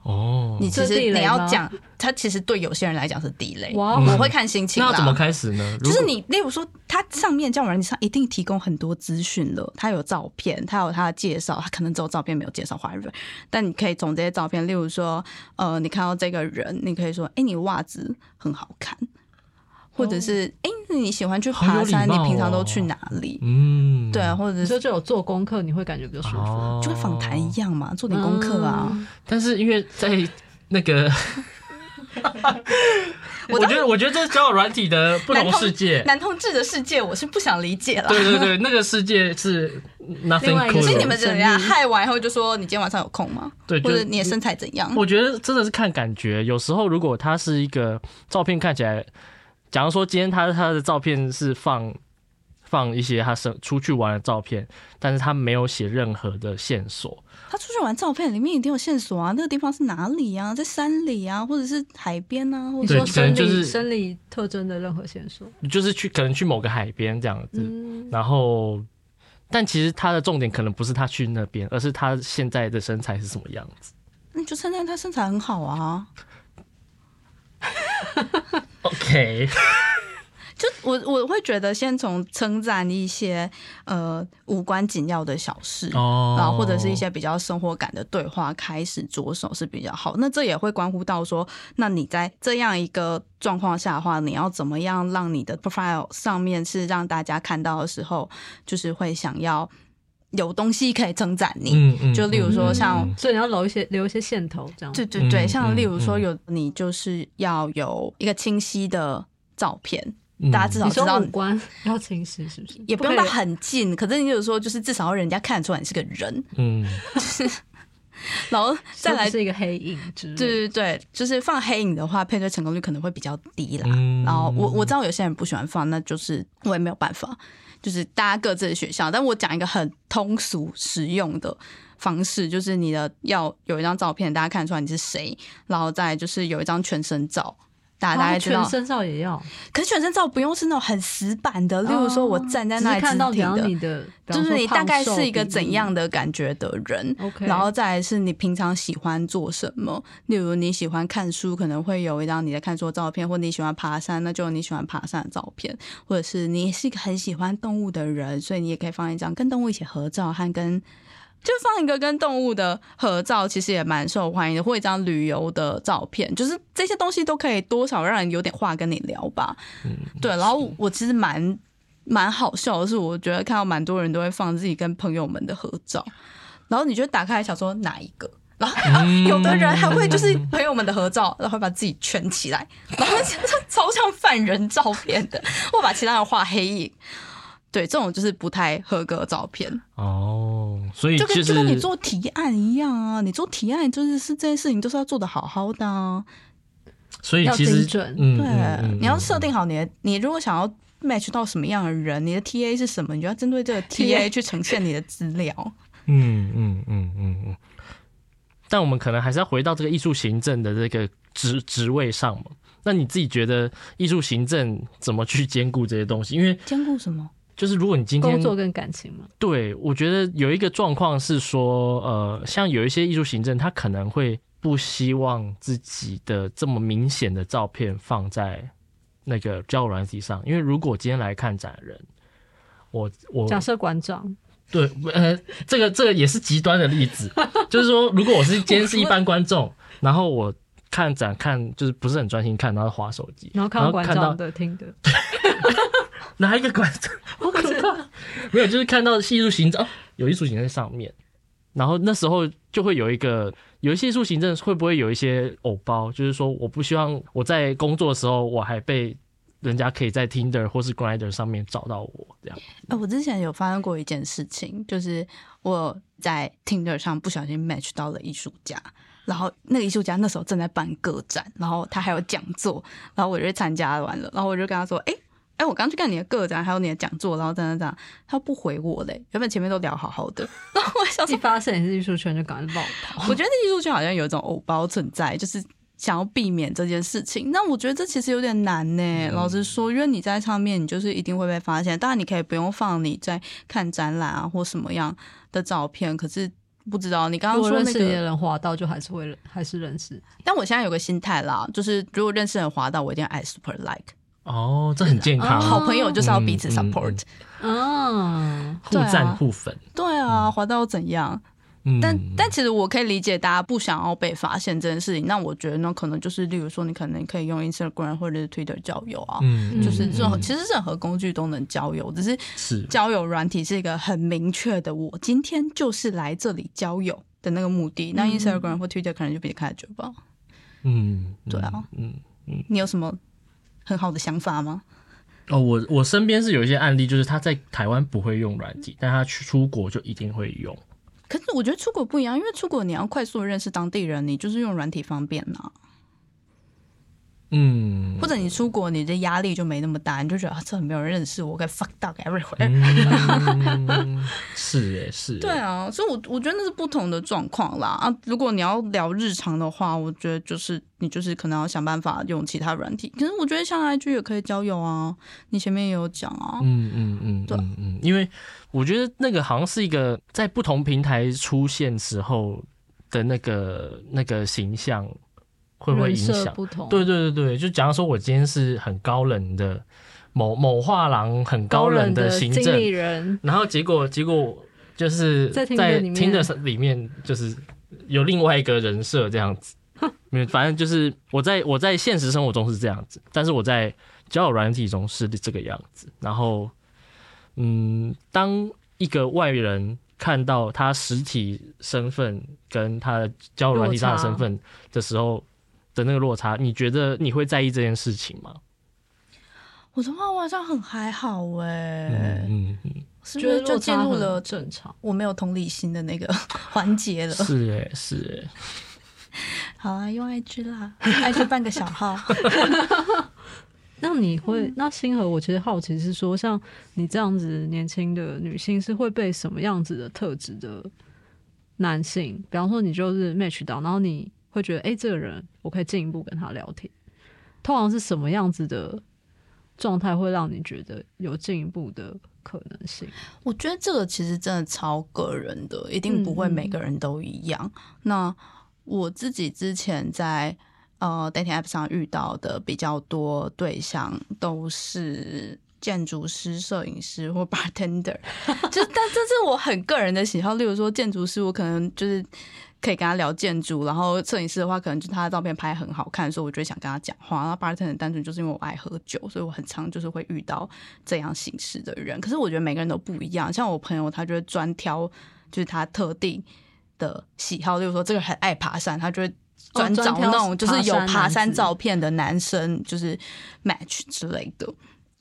哦，你其这实你要讲，他其实对有些人来讲是地雷。哇我会看心情。那要怎么开始呢？就是你，例如说，它上面交友软件上一定提供很多资讯了，它有照片，它有它的介绍，它可能只有照片没有介绍 whatever，但你可以从这些照片，例如说，呃，你看到这个人，你可以说，哎、你袜子很好看，或者是，哎、你喜欢去爬山，你平常都哦去哪里？嗯，对啊，或者说就有做功课，你会感觉比较舒服。哦就跟访谈一样嘛，做点功课啊。嗯但是因为在那个，我我觉得我觉得这是交友软体的不同世界。男同志的世界，我是不想理解了。对对对，那个世界是 nothing 另外一个以的。你们怎样？害完以后就说你今天晚上有空吗？对，就或者你的身材怎样？我觉得真的是看感觉，有时候如果他是一个照片看起来，假如说今天他他的照片是放放一些他生出去玩的照片，但是他没有写任何的线索，他出去玩照片里面一定有线索啊，那个地方是哪里啊？在山里啊，或者是海边啊，或者你说生理就是生理特征的任何线索，就是去可能去某个海边这样子，嗯，然后。但其实他的重点可能不是他去那边，而是他现在的身材是什么样子。那你就称赞他身材很好啊。OK，就我我会觉得先从称赞一些呃无关紧要的小事。哦然后或者是一些比较生活感的对话开始着手是比较好，那这也会关乎到说，那你在这样一个状况下的话，你要怎么样让你的 profile 上面是让大家看到的时候，就是会想要有东西可以称赞你，嗯嗯就例如说嗯像嗯所以你要留一些留一些线头，这样。对对对，像例如说嗯。有你就是要有一个清晰的照片，嗯。大家至少知道五官要清晰，是不是？也不用到很近，可是你有时候就是至少要人家看得出来你是个人，嗯。然后再来是一个黑影。对对对，就是放黑影的话，配对成功率可能会比较低啦。嗯。然后我我知道有些人不喜欢放，那就是我也没有办法，就是大家各自的学校。但我讲一个很通俗实用的方式，就是你的要有一张照片，大家看出来你是谁，然后再就是有一张全身照。大家大概知道全。身照也要，可是全身照不用是那种很死板的，例如说我站在那里只看到你，的，就是你大概是一个怎样的感觉的人。？OK，然后再来是你平常喜欢做什么，例如你喜欢看书，可能会有一张你在看书的照片；或你喜欢爬山，那就有你喜欢爬山的照片；或者是你是一个很喜欢动物的人，所以你也可以放一张跟动物一起合照和跟。就放一个跟动物的合照，其实也蛮受欢迎的，或一张旅游的照片，就是这些东西都可以多少让人有点话跟你聊吧。对，然后我其实蛮蛮好笑的是，我觉得看到蛮多人都会放自己跟朋友们的合照，然后你就打开来想说哪一个，然后、啊 有的人还会就是朋友们的合照，然后会把自己圈起来，然后就是超像犯人照片的，或把其他人画黑影。对，这种就是不太合格的照片，哦，所以就跟是就跟你做提案一样啊！你做提案就是是这件事情都是要做的好好的啊。所以其实精准嗯，对，你要设定好你的，你如果想要 match 到什么样的人，你的 TA 是什么，你就要针对这个 TA 去呈现你的资料。嗯嗯嗯嗯嗯。但我们可能还是要回到这个艺术行政的这个职职位上嘛。那你自己觉得艺术行政怎么去兼顾这些东西？因为兼顾什么？就是如果你今天工作跟感情嘛，对，我觉得有一个状况是说，呃，像有一些艺术行政，他可能会不希望自己的这么明显的照片放在那个交友软体上，因为如果今天来看展人，我我假设馆长，对，呃，这个这个也是极端的例子，就是说，如果我是今天是一般观众，然后我看展看就是不是很专心看，然后划手机，然后看到馆看到长的听的，哪一个管子？好可怕！没有，就是看到艺术行政哦，有艺术行政在上面，然后那时候就会有一个，有一些艺术行政会不会有一些偶包，就是说我不希望我在工作的时候我还被人家可以在 Tinder 或是 Grinder 上面找到我这样。哎、我之前有发生过一件事情，就是我在 Tinder 上不小心 match 到了艺术家，然后那个艺术家那时候正在办个展，然后他还有讲座，然后我就去参加完了，然后我就跟他说，哎、哎、我刚去看你的个展，还有你的讲座，然后这样这样，他不回我嘞，原本前面都聊好好的，然后我想说一，发现你是艺术圈就赶快爆跑。我觉得艺术圈好像有一种偶包存在，就是想要避免这件事情。那我觉得这其实有点难呢。老实说，因为你在上面，你就是一定会被发现。当然，你可以不用放你在看展览啊或什么样的照片，可是不知道你刚刚说那认识你的个。人滑到，就还是会还是认识。但我现在有个心态啦，就是如果认识人滑到，我一定要爱 super like。哦，这很健康，好朋友就是要彼此 support。嗯，互赞互粉。对啊，滑到又怎样？嗯，但但其实我可以理解大家不想要被发现这件事情。那我觉得呢，可能就是例如说，你可能可以用 Instagram 或者是 Twitter 交友啊，嗯就是任何嗯其实任何工具都能交友，只是是交友软体是一个很明确的，我今天就是来这里交友的那个目的。那 Instagram 或 Twitter 可能就比你开得久吧。嗯，对啊嗯嗯。你有什么很好的想法吗？哦，我我身边是有一些案例，就是他在台湾不会用软体，但他去出国就一定会用。可是我觉得出国不一样，因为出国你要快速认识当地人，你就是用软体方便呐、嗯，或者你出国你的压力就没那么大，你就觉得啊，这没有人认识我，我该 fuck up everywhere。嗯是哎，是 对啊，所以我我觉得那是不同的状况啦啊。如果你要聊日常的话，我觉得就是你就是可能要想办法用其他软体。可是我觉得像 IG 也可以交友啊，你前面也有讲啊。嗯嗯嗯，对嗯嗯，因为我觉得那个好像是一个在不同平台出现时候的那个那个形象会不会影响？不同，对对对对，就假如说我今天是很高冷的某某画廊很高冷的行政经理，人，然后结果结果就是在听的里面就是有另外一个人设这样子，没有，反正就是我在我在现实生活中是这样子，但是我在交友软体中是这个样子。然后，嗯，当一个外人看到他实体身份跟他的交友软体上的身份的时候的那个落差，你觉得你会在意这件事情吗？我的话，我好像很还好哎、嗯嗯嗯，是不是就进入了正常。我没有同理心的那个 环节了？是诶、是诶、好啊，用 IG 啦，IG 办 个小号。那你会，那星河，我其实好奇是说，像你这样子年轻的女性，是会被什么样子的特质的男性？比方说，你就是 match 到，然后你会觉得，哎、这个人我可以进一步跟他聊天，通常是什么样子的状态会让你觉得有进一步的可能性？我觉得这个其实真的超个人的，一定不会每个人都一样。那我自己之前在呃 dating app 上遇到的比较多对象都是。建筑师、摄影师或 bartender，就但这是我很个人的喜好。例如说，建筑师我可能就是可以跟他聊建筑，然后摄影师的话，可能就他的照片拍很好看，所以我就想跟他讲话。然后 Barton 单纯就是因为我爱喝酒，所以我很常就是会遇到这样形式的人。可是我觉得每个人都不一样，像我朋友，他就会专挑就是他特定的喜好，例如说这个很爱爬山，他就会专找那种就是有爬山照片的男生，就是 match 之类的。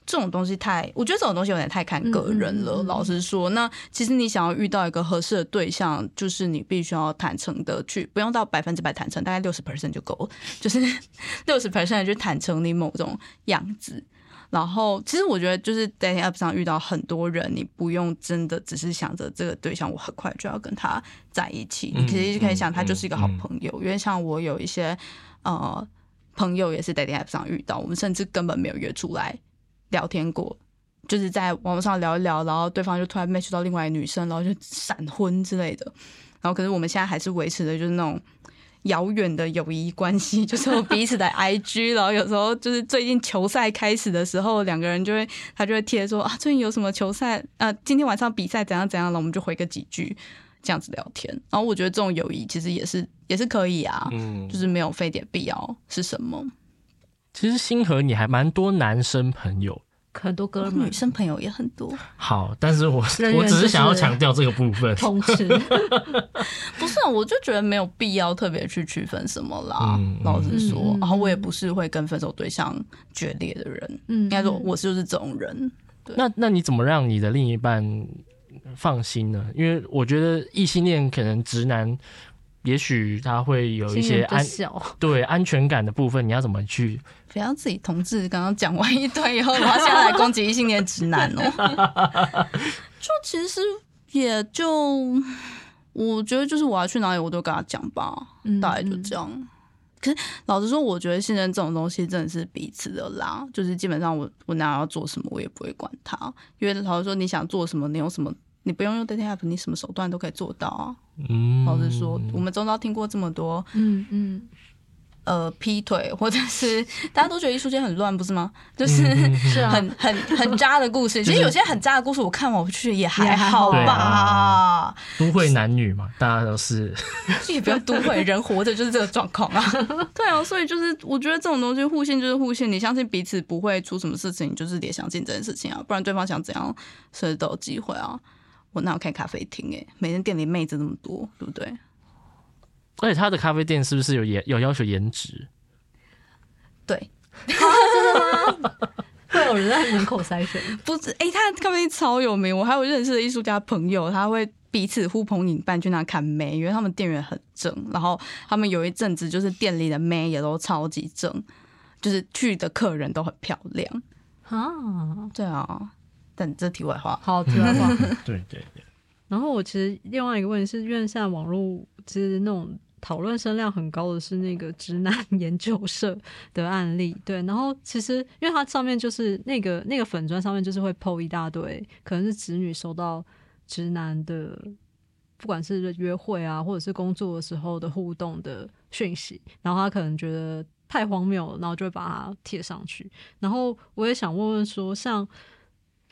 这种东西太，我觉得这种东西有点太看个人了。老实说，那其实你想要遇到一个合适的对象，就是你必须要坦诚的去，不用到百分之百坦诚，大概六十 percent 就够了。就是 六十 percent 去坦诚你某种样子。然后，其实我觉得就是 dating app 上遇到很多人，你不用真的只是想着这个对象，我很快就要跟他在一起。你其实可以想，他就是一个好朋友。因为像我有一些呃朋友也是 dating app 上遇到，我们甚至根本没有约出来。聊天过，就是在网络上聊一聊，然后对方就突然 match 到另外一个女生，然后就闪婚之类的。然后可是我们现在还是维持的就是那种遥远的友谊关系，就是彼此的 IG。然后有时候就是最近球赛开始的时候，两个人就会他就会贴说啊，最近有什么球赛啊？今天晚上比赛怎样怎样了？我们就回个几句这样子聊天。然后我觉得这种友谊其实也是也是可以啊，嗯，就是没有非得必要是什么。其实星河你还蛮多男生朋友，很多哥们，女生朋友也很多。好，但是我我只是想要强调这个部分。同时，不是，我就觉得没有必要特别去区分什么啦。老实说，然后我也不是会跟分手对象决裂的人。嗯，应该说我就是这种人。那那你怎么让你的另一半放心呢？因为我觉得异性恋可能直男。也许他会有一些安 对安全感的部分，你要怎么去？不要自己同志刚刚讲完一堆以后，然后现在来攻击异性恋直男哦。就其实也就，我觉得就是我要去哪里，我都跟他讲吧，大概就这样。可是老实说，我觉得信任这种东西真的是彼此的啦。就是基本上我我哪要做什么，我也不会管他，因为老实说，你想做什么，你有什么。你不用用 dating app，你什么手段都可以做到啊。嗯，老实说，我们周遭听过这么多，嗯嗯，呃，劈腿或者是大家都觉得艺术界很乱，不是吗？就是很很很渣的故事。其实有些很渣的故事，我看完去也还好吧。都会男女嘛，大家都是。也不要都会，人活着就是这个状况啊。对啊，所以就是我觉得这种东西互信就是互信，你相信彼此不会出什么事情，就是得相信这件事情啊，不然对方想怎样，随时都有机会啊。我哪有开咖啡厅哎？每天店里妹子那么多，对不对？而且他的咖啡店是不是有颜有要求颜值？对，真的吗？会有人在门口筛选？不是，哎，他咖啡店超有名，我还有认识的艺术家朋友，他会彼此呼朋引伴去那看妹，因为他们店员很正，然后他们有一阵子就是店里的妹也都超级正，就是去的客人都很漂亮啊，对啊。但这题外话，好题外话，对对对。然后我其实另外一个问题是，因为现在网络其实那种讨论声量很高的是那个直男研究社的案例，对。然后其实因为它上面就是那个那个粉砖上面就是会 PO 一大堆，可能是子女收到直男的，不管是约会啊，或者是工作的时候的互动的讯息，然后他可能觉得太荒谬了，然后就会把它贴上去。然后我也想问问说，像。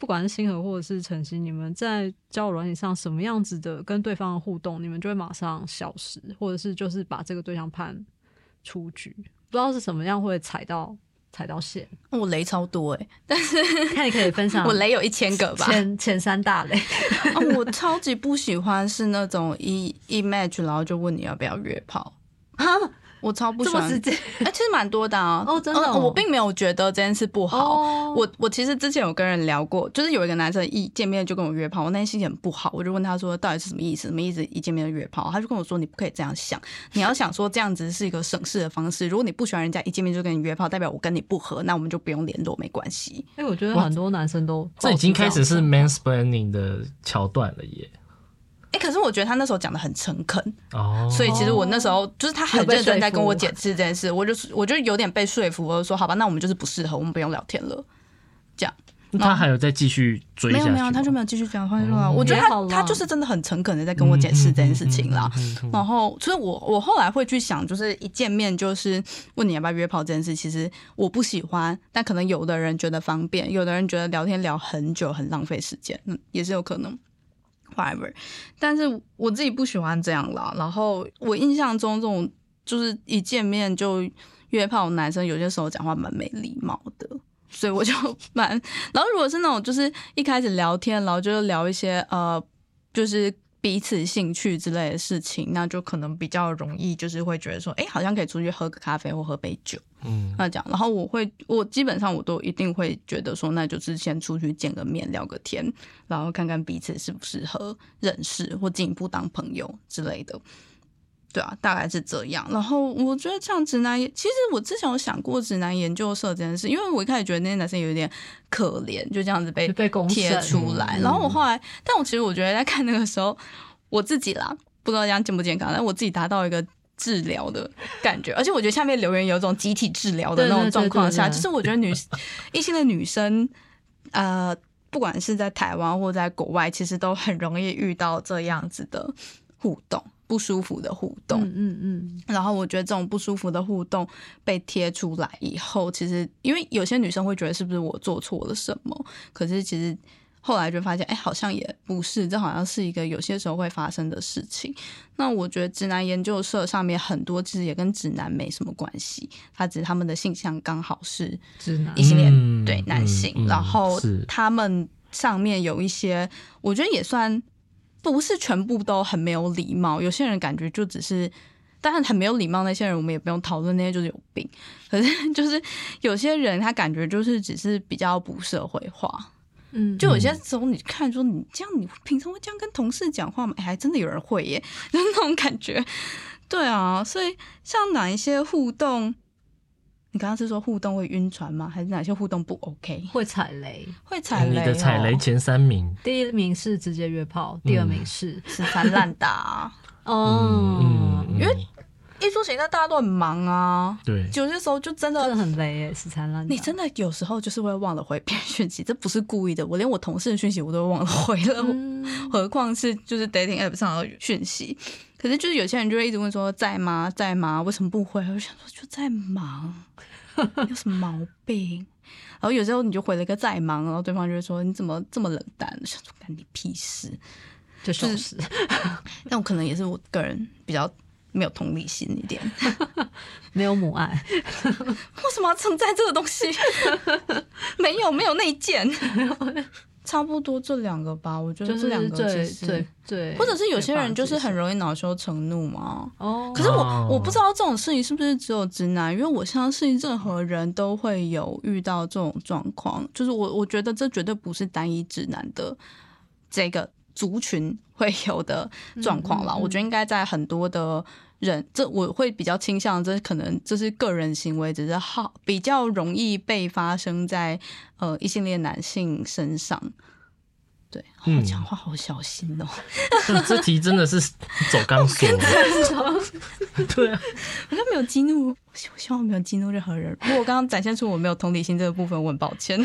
不管是星河或者是晨曦，你们在交友软件上什么样子的跟对方的互动，你们就会马上消失，或者是就是把这个对象判出局，不知道是什么样会踩到踩到线。我雷超多哎，但是看你可以分享，我雷有一千个吧，前前三大雷。我超级不喜欢是那种一一 match 然后就问你要不要约炮啊。我超不喜欢，哎，其实蛮多的啊。哦，真的，我并没有觉得这件事不好。我我其实之前有跟人聊过，就是有一个男生一见面就跟我约炮，我那天心情很不好，我就问他说到底是什么意思？什么意思？一见面就约炮？他就跟我说你不可以这样想，你要想说这样子是一个省事的方式。如果你不喜欢人家一见面就跟你约炮，代表我跟你不合，那我们就不用联络，没关系。哎，我觉得很多男生都这已经开始是 mansplaining 的桥段了耶。哎，可可是我觉得他那时候讲的很诚恳，哦，所以其实我那时候就是他很认真在跟我解释这件事，我就是我就有点被说服，我就说好吧，那我们就是不适合，我们不用聊天了。这样他还有再继续追下去？没有没有，他就没有继续讲话我觉得他他就是真的很诚恳的在跟我解释这件事情啦。嗯。嗯嗯嗯嗯然后，所以我我后来会去想，就是一见面就是问你要不要约炮这件事，其实我不喜欢，但可能有的人觉得方便，有的人觉得聊天聊很久很浪费时间，嗯，也是有可能。whatever，但是我自己不喜欢这样啦。然后我印象中，这种就是一见面就约炮男生，有些时候讲话蛮没礼貌的，所以我就 蛮。然后如果是那种就是一开始聊天，然后就聊一些呃，就是彼此兴趣之类的事情，那就可能比较容易，就是会觉得说，哎，好像可以出去喝个咖啡或喝杯酒。嗯那这样，然后我会，我基本上我都一定会觉得说，那就是先出去见个面，聊个天，然后看看彼此适不适合认识或进一步当朋友之类的。对啊，大概是这样。然后我觉得像直男，其实我之前有想过直男研究社这件事，因为我一开始觉得那些男生有点可怜，就这样子被被公贴出来。嗯然后我后来，但我其实我觉得在看那个时候，我自己啦，不知道这样健不健康，但我自己达到一个治疗的感觉，而且我觉得下面留言有一种集体治疗的那种状况下，对对就是我觉得女异性的女生，呃，不管是在台湾或在国外，其实都很容易遇到这样子的互动，不舒服的互动。嗯嗯嗯，然后我觉得这种不舒服的互动被贴出来以后，其实因为有些女生会觉得是不是我做错了什么，可是其实后来就发现，哎，好像也不是，这好像是一个有些时候会发生的事情。那我觉得直男研究社上面很多其实也跟直男没什么关系，他只是他们的性向刚好是直男异性恋、嗯对男性，嗯嗯然后他们上面有一些，我觉得也算不是全部都很没有礼貌，有些人感觉就只是。当然很没有礼貌，那些人我们也不用讨论，那些就是有病。可是 就是有些人他感觉就是只是比较不社会化，嗯，就有些时候你看说你这样，你平常会这样跟同事讲话吗？哎，还真的有人会耶，就是那种感觉。对啊，所以像哪一些互动，你刚刚是说互动会晕船吗？还是哪些互动不 OK？会踩雷。会踩雷、哦？你的踩雷前三名，第一名是直接约炮，第二名是死缠烂打、啊，哦，嗯，因为艺术型那大家都很忙啊，对，有些时候就真的真的很累耶，死缠烂打。你真的有时候就是会忘了回别人讯息，这不是故意的。我连我同事的讯息我都忘了回了，嗯何况是就是 dating app 上的讯息。可是就是有些人就会一直问说在吗，在吗？为什么不回？我就想说就在忙，有什么毛病？然后有时候你就回了一个在忙，然后对方就会说你怎么这么冷淡？我想说干你屁事。就收拾，但我可能也是我个人比较没有同理心一点。没有母爱，为什么要存在这个东西？没有没有内建，差不多这两个吧。我觉得就这两个最其实最最，或者是有些人就是很容易恼羞成怒嘛。哦。可是我哦我不知道这种事情是不是只有直男，因为我相信任何人都会有遇到这种状况。就是我我觉得这绝对不是单一直男的这个族群会有的状况啦。嗯嗯嗯我觉得应该在很多的人，这我会比较倾向，这可能这是个人行为，只是好比较容易被发生在呃异性恋男性身上。对，我嗯讲话好小心哦、这这题 真的是走钢索，对啊，我刚没有激怒，我希望我没有激怒任何人。如果我刚刚展现出我没有同理心这个部分，我很抱歉。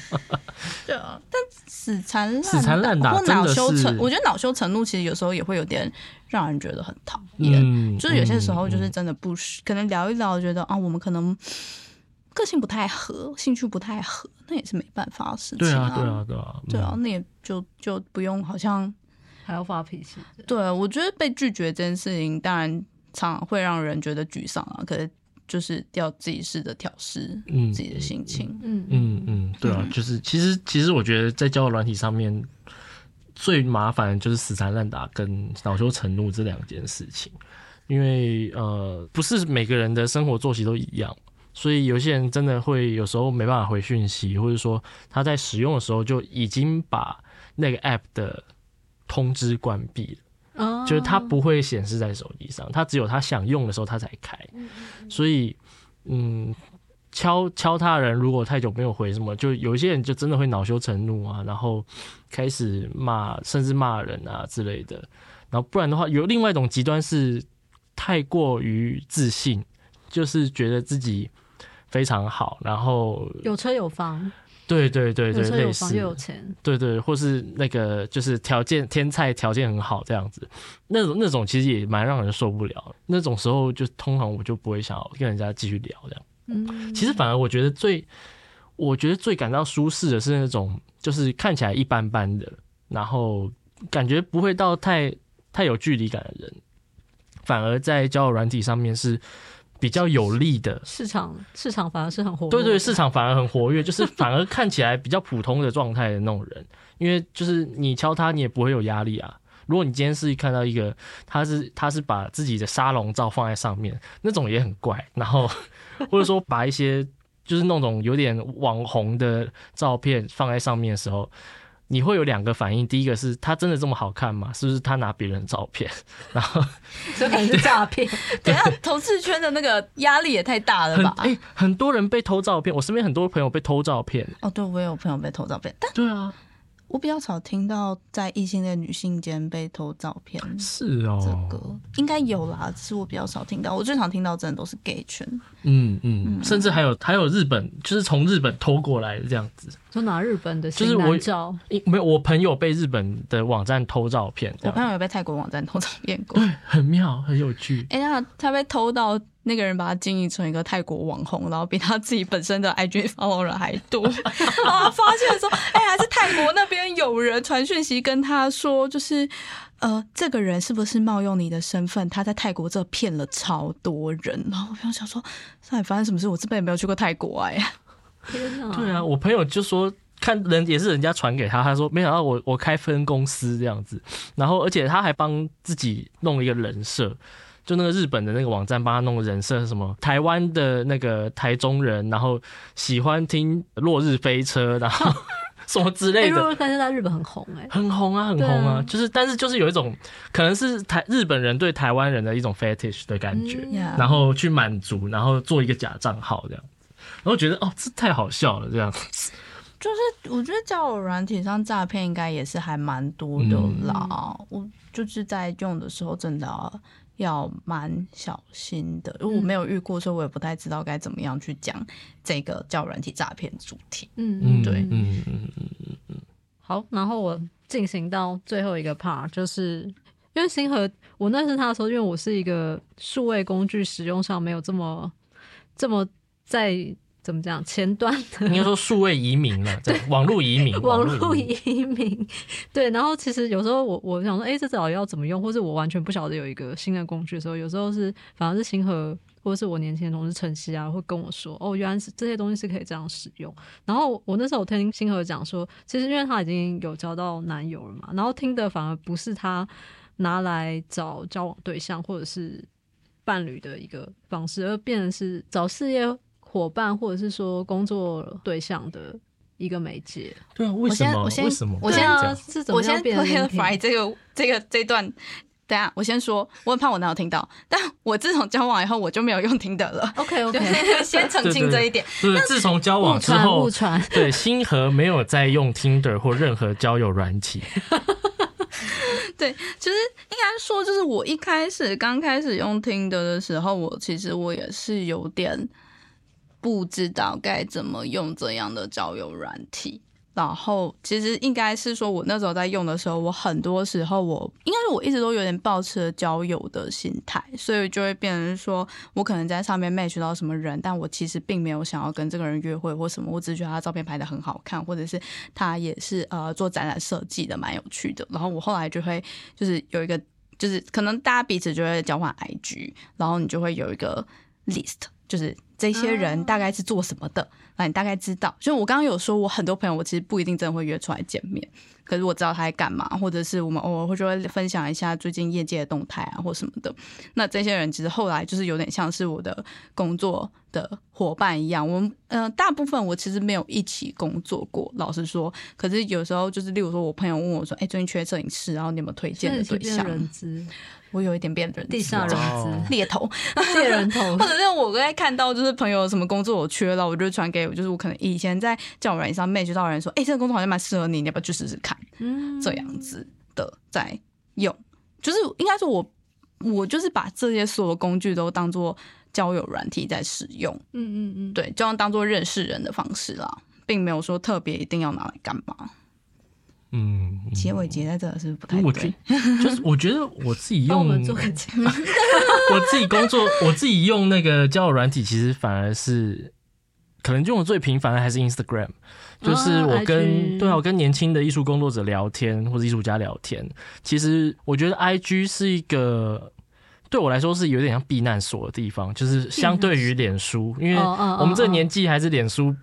对啊，但死缠烂死缠烂打或恼羞成，我觉得恼羞成怒其实有时候也会有点让人觉得很讨厌。嗯，就是有些时候就是嗯真的不是，可能聊一聊，觉得啊，我们可能个性不太合，兴趣不太合，那也是没办法的事情对啊，对啊，对啊，对啊，嗯，那也就就不用好像还要发脾气，对，我觉得被拒绝这件事情，当然常常会让人觉得沮丧啊。可是就是要自己试着调试嗯自己的心情。嗯嗯嗯嗯，对啊，就是其实其实我觉得在交友软体上面最麻烦的就是死缠烂打跟恼羞成怒这两件事情，因为呃不是每个人的生活作息都一样，所以有些人真的会有时候没办法回讯息，或者说他在使用的时候就已经把那个 app 的通知关闭了。哦。就是它不会显示在手机上，它只有他想用的时候它才开，所以嗯，敲敲他的人如果太久没有回什么，就有一些人就真的会恼羞成怒啊，然后开始骂，甚至骂人啊之类的。然后不然的话，有另外一种极端是太过于自信，就是觉得自己非常好，然后有车有房，对对对对，有车类有房又有似，钱，对对，或是那个就是条件天菜条件很好这样子，那种那种其实也蛮让人受不了。那种时候就通常我就不会想要跟人家继续聊这样。嗯，其实反而我觉得最，我觉得最感到舒适的是那种，就是看起来一般般的，然后感觉不会到太太有距离感的人，反而在交友软体上面是比较有利的。市场市场反而是很活跃，对对，市场反而很活跃，就是 反而看起来比较普通的状态的那种人，因为就是你敲他，你也不会有压力啊。如果你今天是看到一个，他是他是把自己的沙龙照放在上面，那种也很怪。然后 或者说把一些就是那种有点网红的照片放在上面的时候，你会有两个反应：第一个是他真的这么好看吗？是不是他拿别人的照片？然后 这可能是诈骗。等下同事圈的那个压力也太大了吧？很哎、很多人被偷照片，我身边很多朋友被偷照片。哦，对，我也有朋友被偷照片，但对啊，我比较少听到在异性恋女性间被偷照片。是哦，这个应该有啦，只是我比较少听到。我最常听到真的都是 gay 圈，嗯嗯，甚至还有还有日本，就是从日本偷过来的这样子。就拿日本的就是我照，因没有，我朋友被日本的网站偷照片，我朋友有被泰国网站偷照片过。对很妙，很有趣。哎、那他被偷到那个人把他经营成一个泰国网红，然后比他自己本身的 IG follower 还多。然发现说，哎、还是泰国那边有人传讯息跟他说，就是呃，这个人是不是冒用你的身份？他在泰国这骗了超多人。然后我就想说，上海发生什么事？我这辈子没有去过泰国哎、天哪！对啊，我朋友就说。看人也是人家传给他，他说没想到我我开分公司这样子，然后而且他还帮自己弄了一个人设，就那个日本的那个网站帮他弄个人设，什么台湾的那个台中人，然后喜欢听落日飞车，然后 什么之哎，类的，若若干在日本很红哎，很红啊，很红啊，啊就是但是就是有一种可能是台日本人对台湾人的一种 fetish 的感觉，然后去满足，然后做一个假账号这样。子，然后觉得哦，这太好笑了，这样。就是我觉得交友软体上诈骗应该也是还蛮多的啦。我就是在用的时候真的要要蛮小心的，因为我没有遇过，所以我也不太知道该怎么样去讲这个交友软体诈骗主题。嗯嗯，对。嗯嗯嗯。好，然后我进行到最后一个 part，就是因为星河，我认识他的时候，因为我是一个数位工具使用上没有这么这么在怎么讲前端的。应该说数位移民了，对，网络移民，网络络移民，对，然后其实有时候我我想说，哎、这到底要怎么用，或者我完全不晓得有一个新的工具的时候，有时候是反而是星河或者是我年轻的同事晨曦啊，会跟我说，哦，原来是这些东西是可以这样使用。然后我那时候我听星河讲说，其实因为他已经有交到男友了嘛，然后听的反而不是他拿来找交往对象或者是伴侣的一个方式，而变成是找事业伙伴或者是说工作对象的一个媒介。对啊，为什么？我先为什么？我先对啊这样是怎么我先 clarify 这个这个这段。等一下，我先说，我很怕我男友听到，但我自从交往以后，我就没有用听的了。OK 就 OK，是先澄清这一点。就是自从交往之后误，传。对星河没有再用 Tinder 或任何交友软体，对，其实应该说，就是我一开始刚开始用听的的时候，我其实我也是有点不知道该怎么用这样的交友软体。然后其实应该是说，我那时候在用的时候，我很多时候我应该是我一直都有点抱持了交友的心态，所以就会变成说我可能在上面 match 到什么人，但我其实并没有想要跟这个人约会或什么，我只是觉得他照片拍的很好看，或者是他也是呃做展览设计的蛮有趣的。然后我后来就会就是有一个，就是可能大家彼此就会交换 IG，然后你就会有一个 list，就是这些人大概是做什么的，那、你大概知道。就是我刚刚有说，我很多朋友我其实不一定真的会约出来见面，可是我知道他在干嘛，或者是我们偶尔会就会分享一下最近业界的动态啊，或什么的。那这些人其实后来就是有点像是我的工作的伙伴一样。我们呃，大部分我其实没有一起工作过，老实说。可是有时候就是，例如说我朋友问我说：“哎，最近缺摄影师，然后你有没有推荐的对象？”我有一点变人，地下人资猎头，猎人头，或者是我刚才看到就是朋友什么工作我缺了，我就传给我，就是我可能以前在交友软件上 match 到人说：“哎，这个工作好像蛮适合你，你要不要去试试看？”嗯，这样子的在用，就是应该说我我就是把这些所有工具都当做交友软体在使用。嗯嗯嗯，对，就像当做认识人的方式啦。并没有说特别一定要拿来干嘛。嗯，结尾结在这是不太对。就是我觉得我自己用，我们做个结 我自己工作，我自己用那个交友软体，其实反而是可能用的最频繁的还是 Instagram。就是我跟对啊，我跟年轻的艺术工作者聊天或者艺术家聊天，其实我觉得 IG 是一个对我来说是有点像避难所的地方，就是相对于脸书，因为我们这个年纪还是脸书。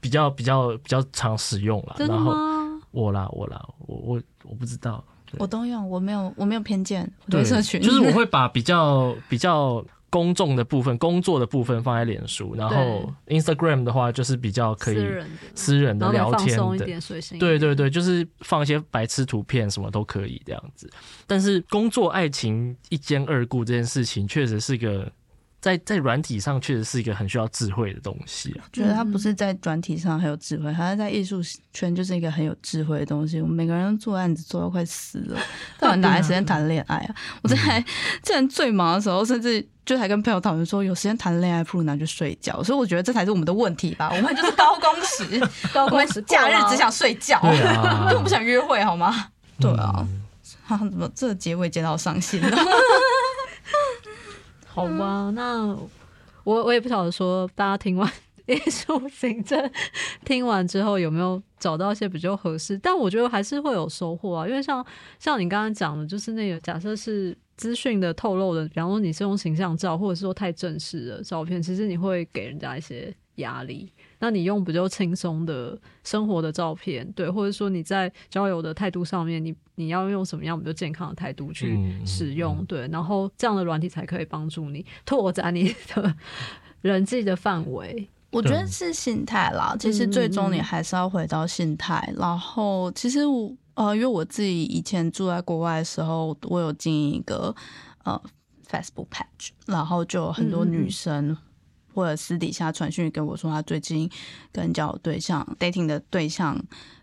比较比较比较常使用了，然后我啦我啦我我我不知道，我都用，我没有我没有偏见，对社群。就是我会 把比较比较公众的部分、工作的部分放在脸书，然后 Instagram 的话就是比较可以私人的聊天的，对对对，就是放一些白痴图片什么都可以这样子。但是工作爱情一兼二顾这件事情，确实是个。在在软体上确实是一个很需要智慧的东西啊。觉得它不是在软体上很有智慧，它在艺术圈就是一个很有智慧的东西。我们每个人做案子做到快死了，到底哪来时间谈恋爱啊？我在之前最忙的时候，甚至就还跟朋友讨论说，有时间谈恋爱不如拿去睡觉。所以我觉得这才是我们的问题吧。我们就是高工时，高工时，假日只想睡觉，根本不想约会，好吗？对啊，他怎么这结尾接到伤心了？好吧，那我我也不晓得说，大家听完艺术行政听完之后有没有找到一些比较合适？但我觉得还是会有收获啊，因为像像你刚刚讲的，就是那个假设是资讯的透露的，比方说你是用形象照，或者是说太正式的照片，其实你会给人家一些压力。那你用比较轻松的生活的照片，对，或者说你在交友的态度上面，你你要用什么样比较健康的态度去使用，对，然后这样的软体才可以帮助你拓展你的人际的范围。我觉得是心态啦，其实最终你还是要回到心态。然后其实我呃，因为我自己以前住在国外的时候，我有经营一个呃 Facebook page，然后就有很多女生。或者私底下传讯给我说，他最近跟交友对象 dating 的对象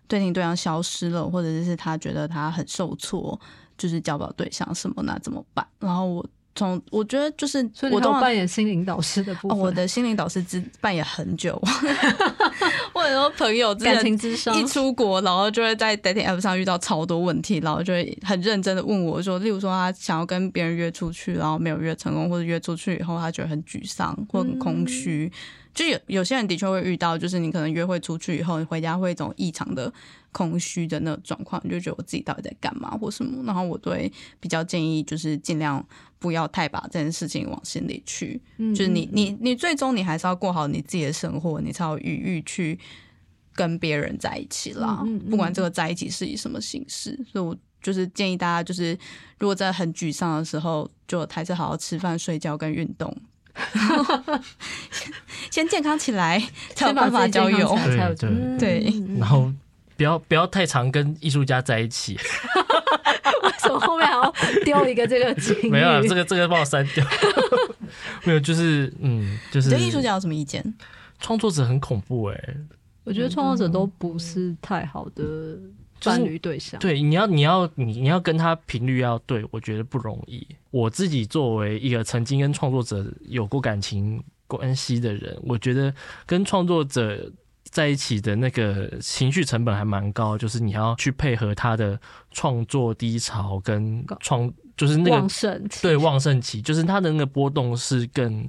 dating 对象消失了，或者是他觉得他很受挫，就是交不到对象什么，那怎么办？然后我。从我觉得就是，我都扮演心灵导师的部分。我的心灵导师之扮演很久，我很多朋友感情之上一出国，然后就会在 dating app 上遇到超多问题，然后就会很认真的问我说，例如说他想要跟别人约出去，然后没有约成功，或者约出去以后他觉得很沮丧或很空虚。就有有些人的确会遇到，就是你可能约会出去以后，你回家会一种异常的空虚的那种状况，就觉得我自己到底在干嘛或什么。然后我对比较建议就是尽量。不要太把这件事情往心里去，就是你你你最终你还是要过好你自己的生活，你才有余裕去跟别人在一起啦。不管这个在一起是以什么形式，所以我就是建议大家，就是如果在很沮丧的时候，就还是好好吃饭、睡觉跟运动，先健康起来，才有办法交友。对对对，然后不要不要太常跟艺术家在一起。为什么后面还要丢一个这个金 没有，这个这个帮我删掉。没有，就是嗯，就是对艺术家有什么意见？创作者很恐怖哎，我觉得创作者都不是太好的伴侣对象。对，你要你要你你要跟他频率要对，我觉得不容易。我自己作为一个曾经跟创作者有过感情关系的人，我觉得跟创作者。在一起的那个情绪成本还蛮高，就是你要去配合他的创作低潮跟创，就是那个旺盛对旺盛期，就是他的那个波动是更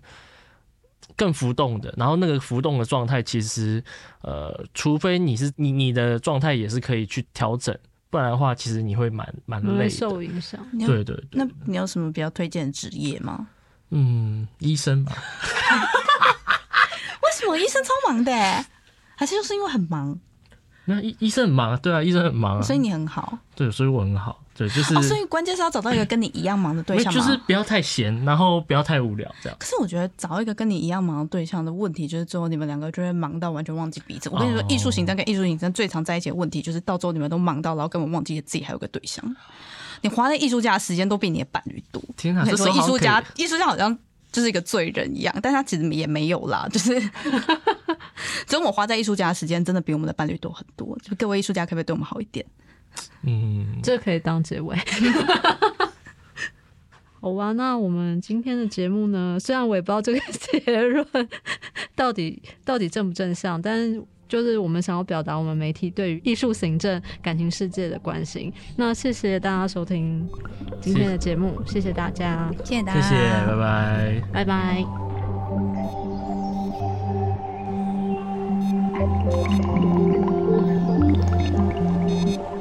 更浮动的。然后那个浮动的状态，其实呃，除非你是你你的状态也是可以去调整，不然的话，其实你会蛮蛮累，受影响。对对，那你有什么比较推荐的职业吗？嗯，医生吧。为什么医生超忙的？还是就是因为很忙，那医医生很忙，对啊，医生很忙啊，所以你很好对，所以我很好，对，就是、哦。所以关键是要找到一个跟你一样忙的对象吗？就是不要太闲，然后不要太无聊，这样。可是我觉得找一个跟你一样忙的对象的问题，就是最后你们两个就会忙到完全忘记彼此。我跟你说哦，艺术行政跟艺术行政最常在一起的问题，就是到最后你们都忙到，然后根本忘记自己还有个对象。你花在艺术家的时间都比你的伴侣多。天哪，我跟你说，艺术家，艺术家好像就是一个罪人一样，但他其实也没有啦，就是，只有我花在艺术家的时间真的比我们的伴侣多很多。就各位艺术家，可不可以对我们好一点？嗯，这可以当结尾。好吧，那我们今天的节目呢，虽然我也不知道这个结论到底 到底正不正向，但是就是我们想要表达我们媒体对于艺术行政、感情世界的关心。那谢谢大家收听今天的节目，谢谢大家，谢谢大家，谢谢，拜拜。拜拜。Thank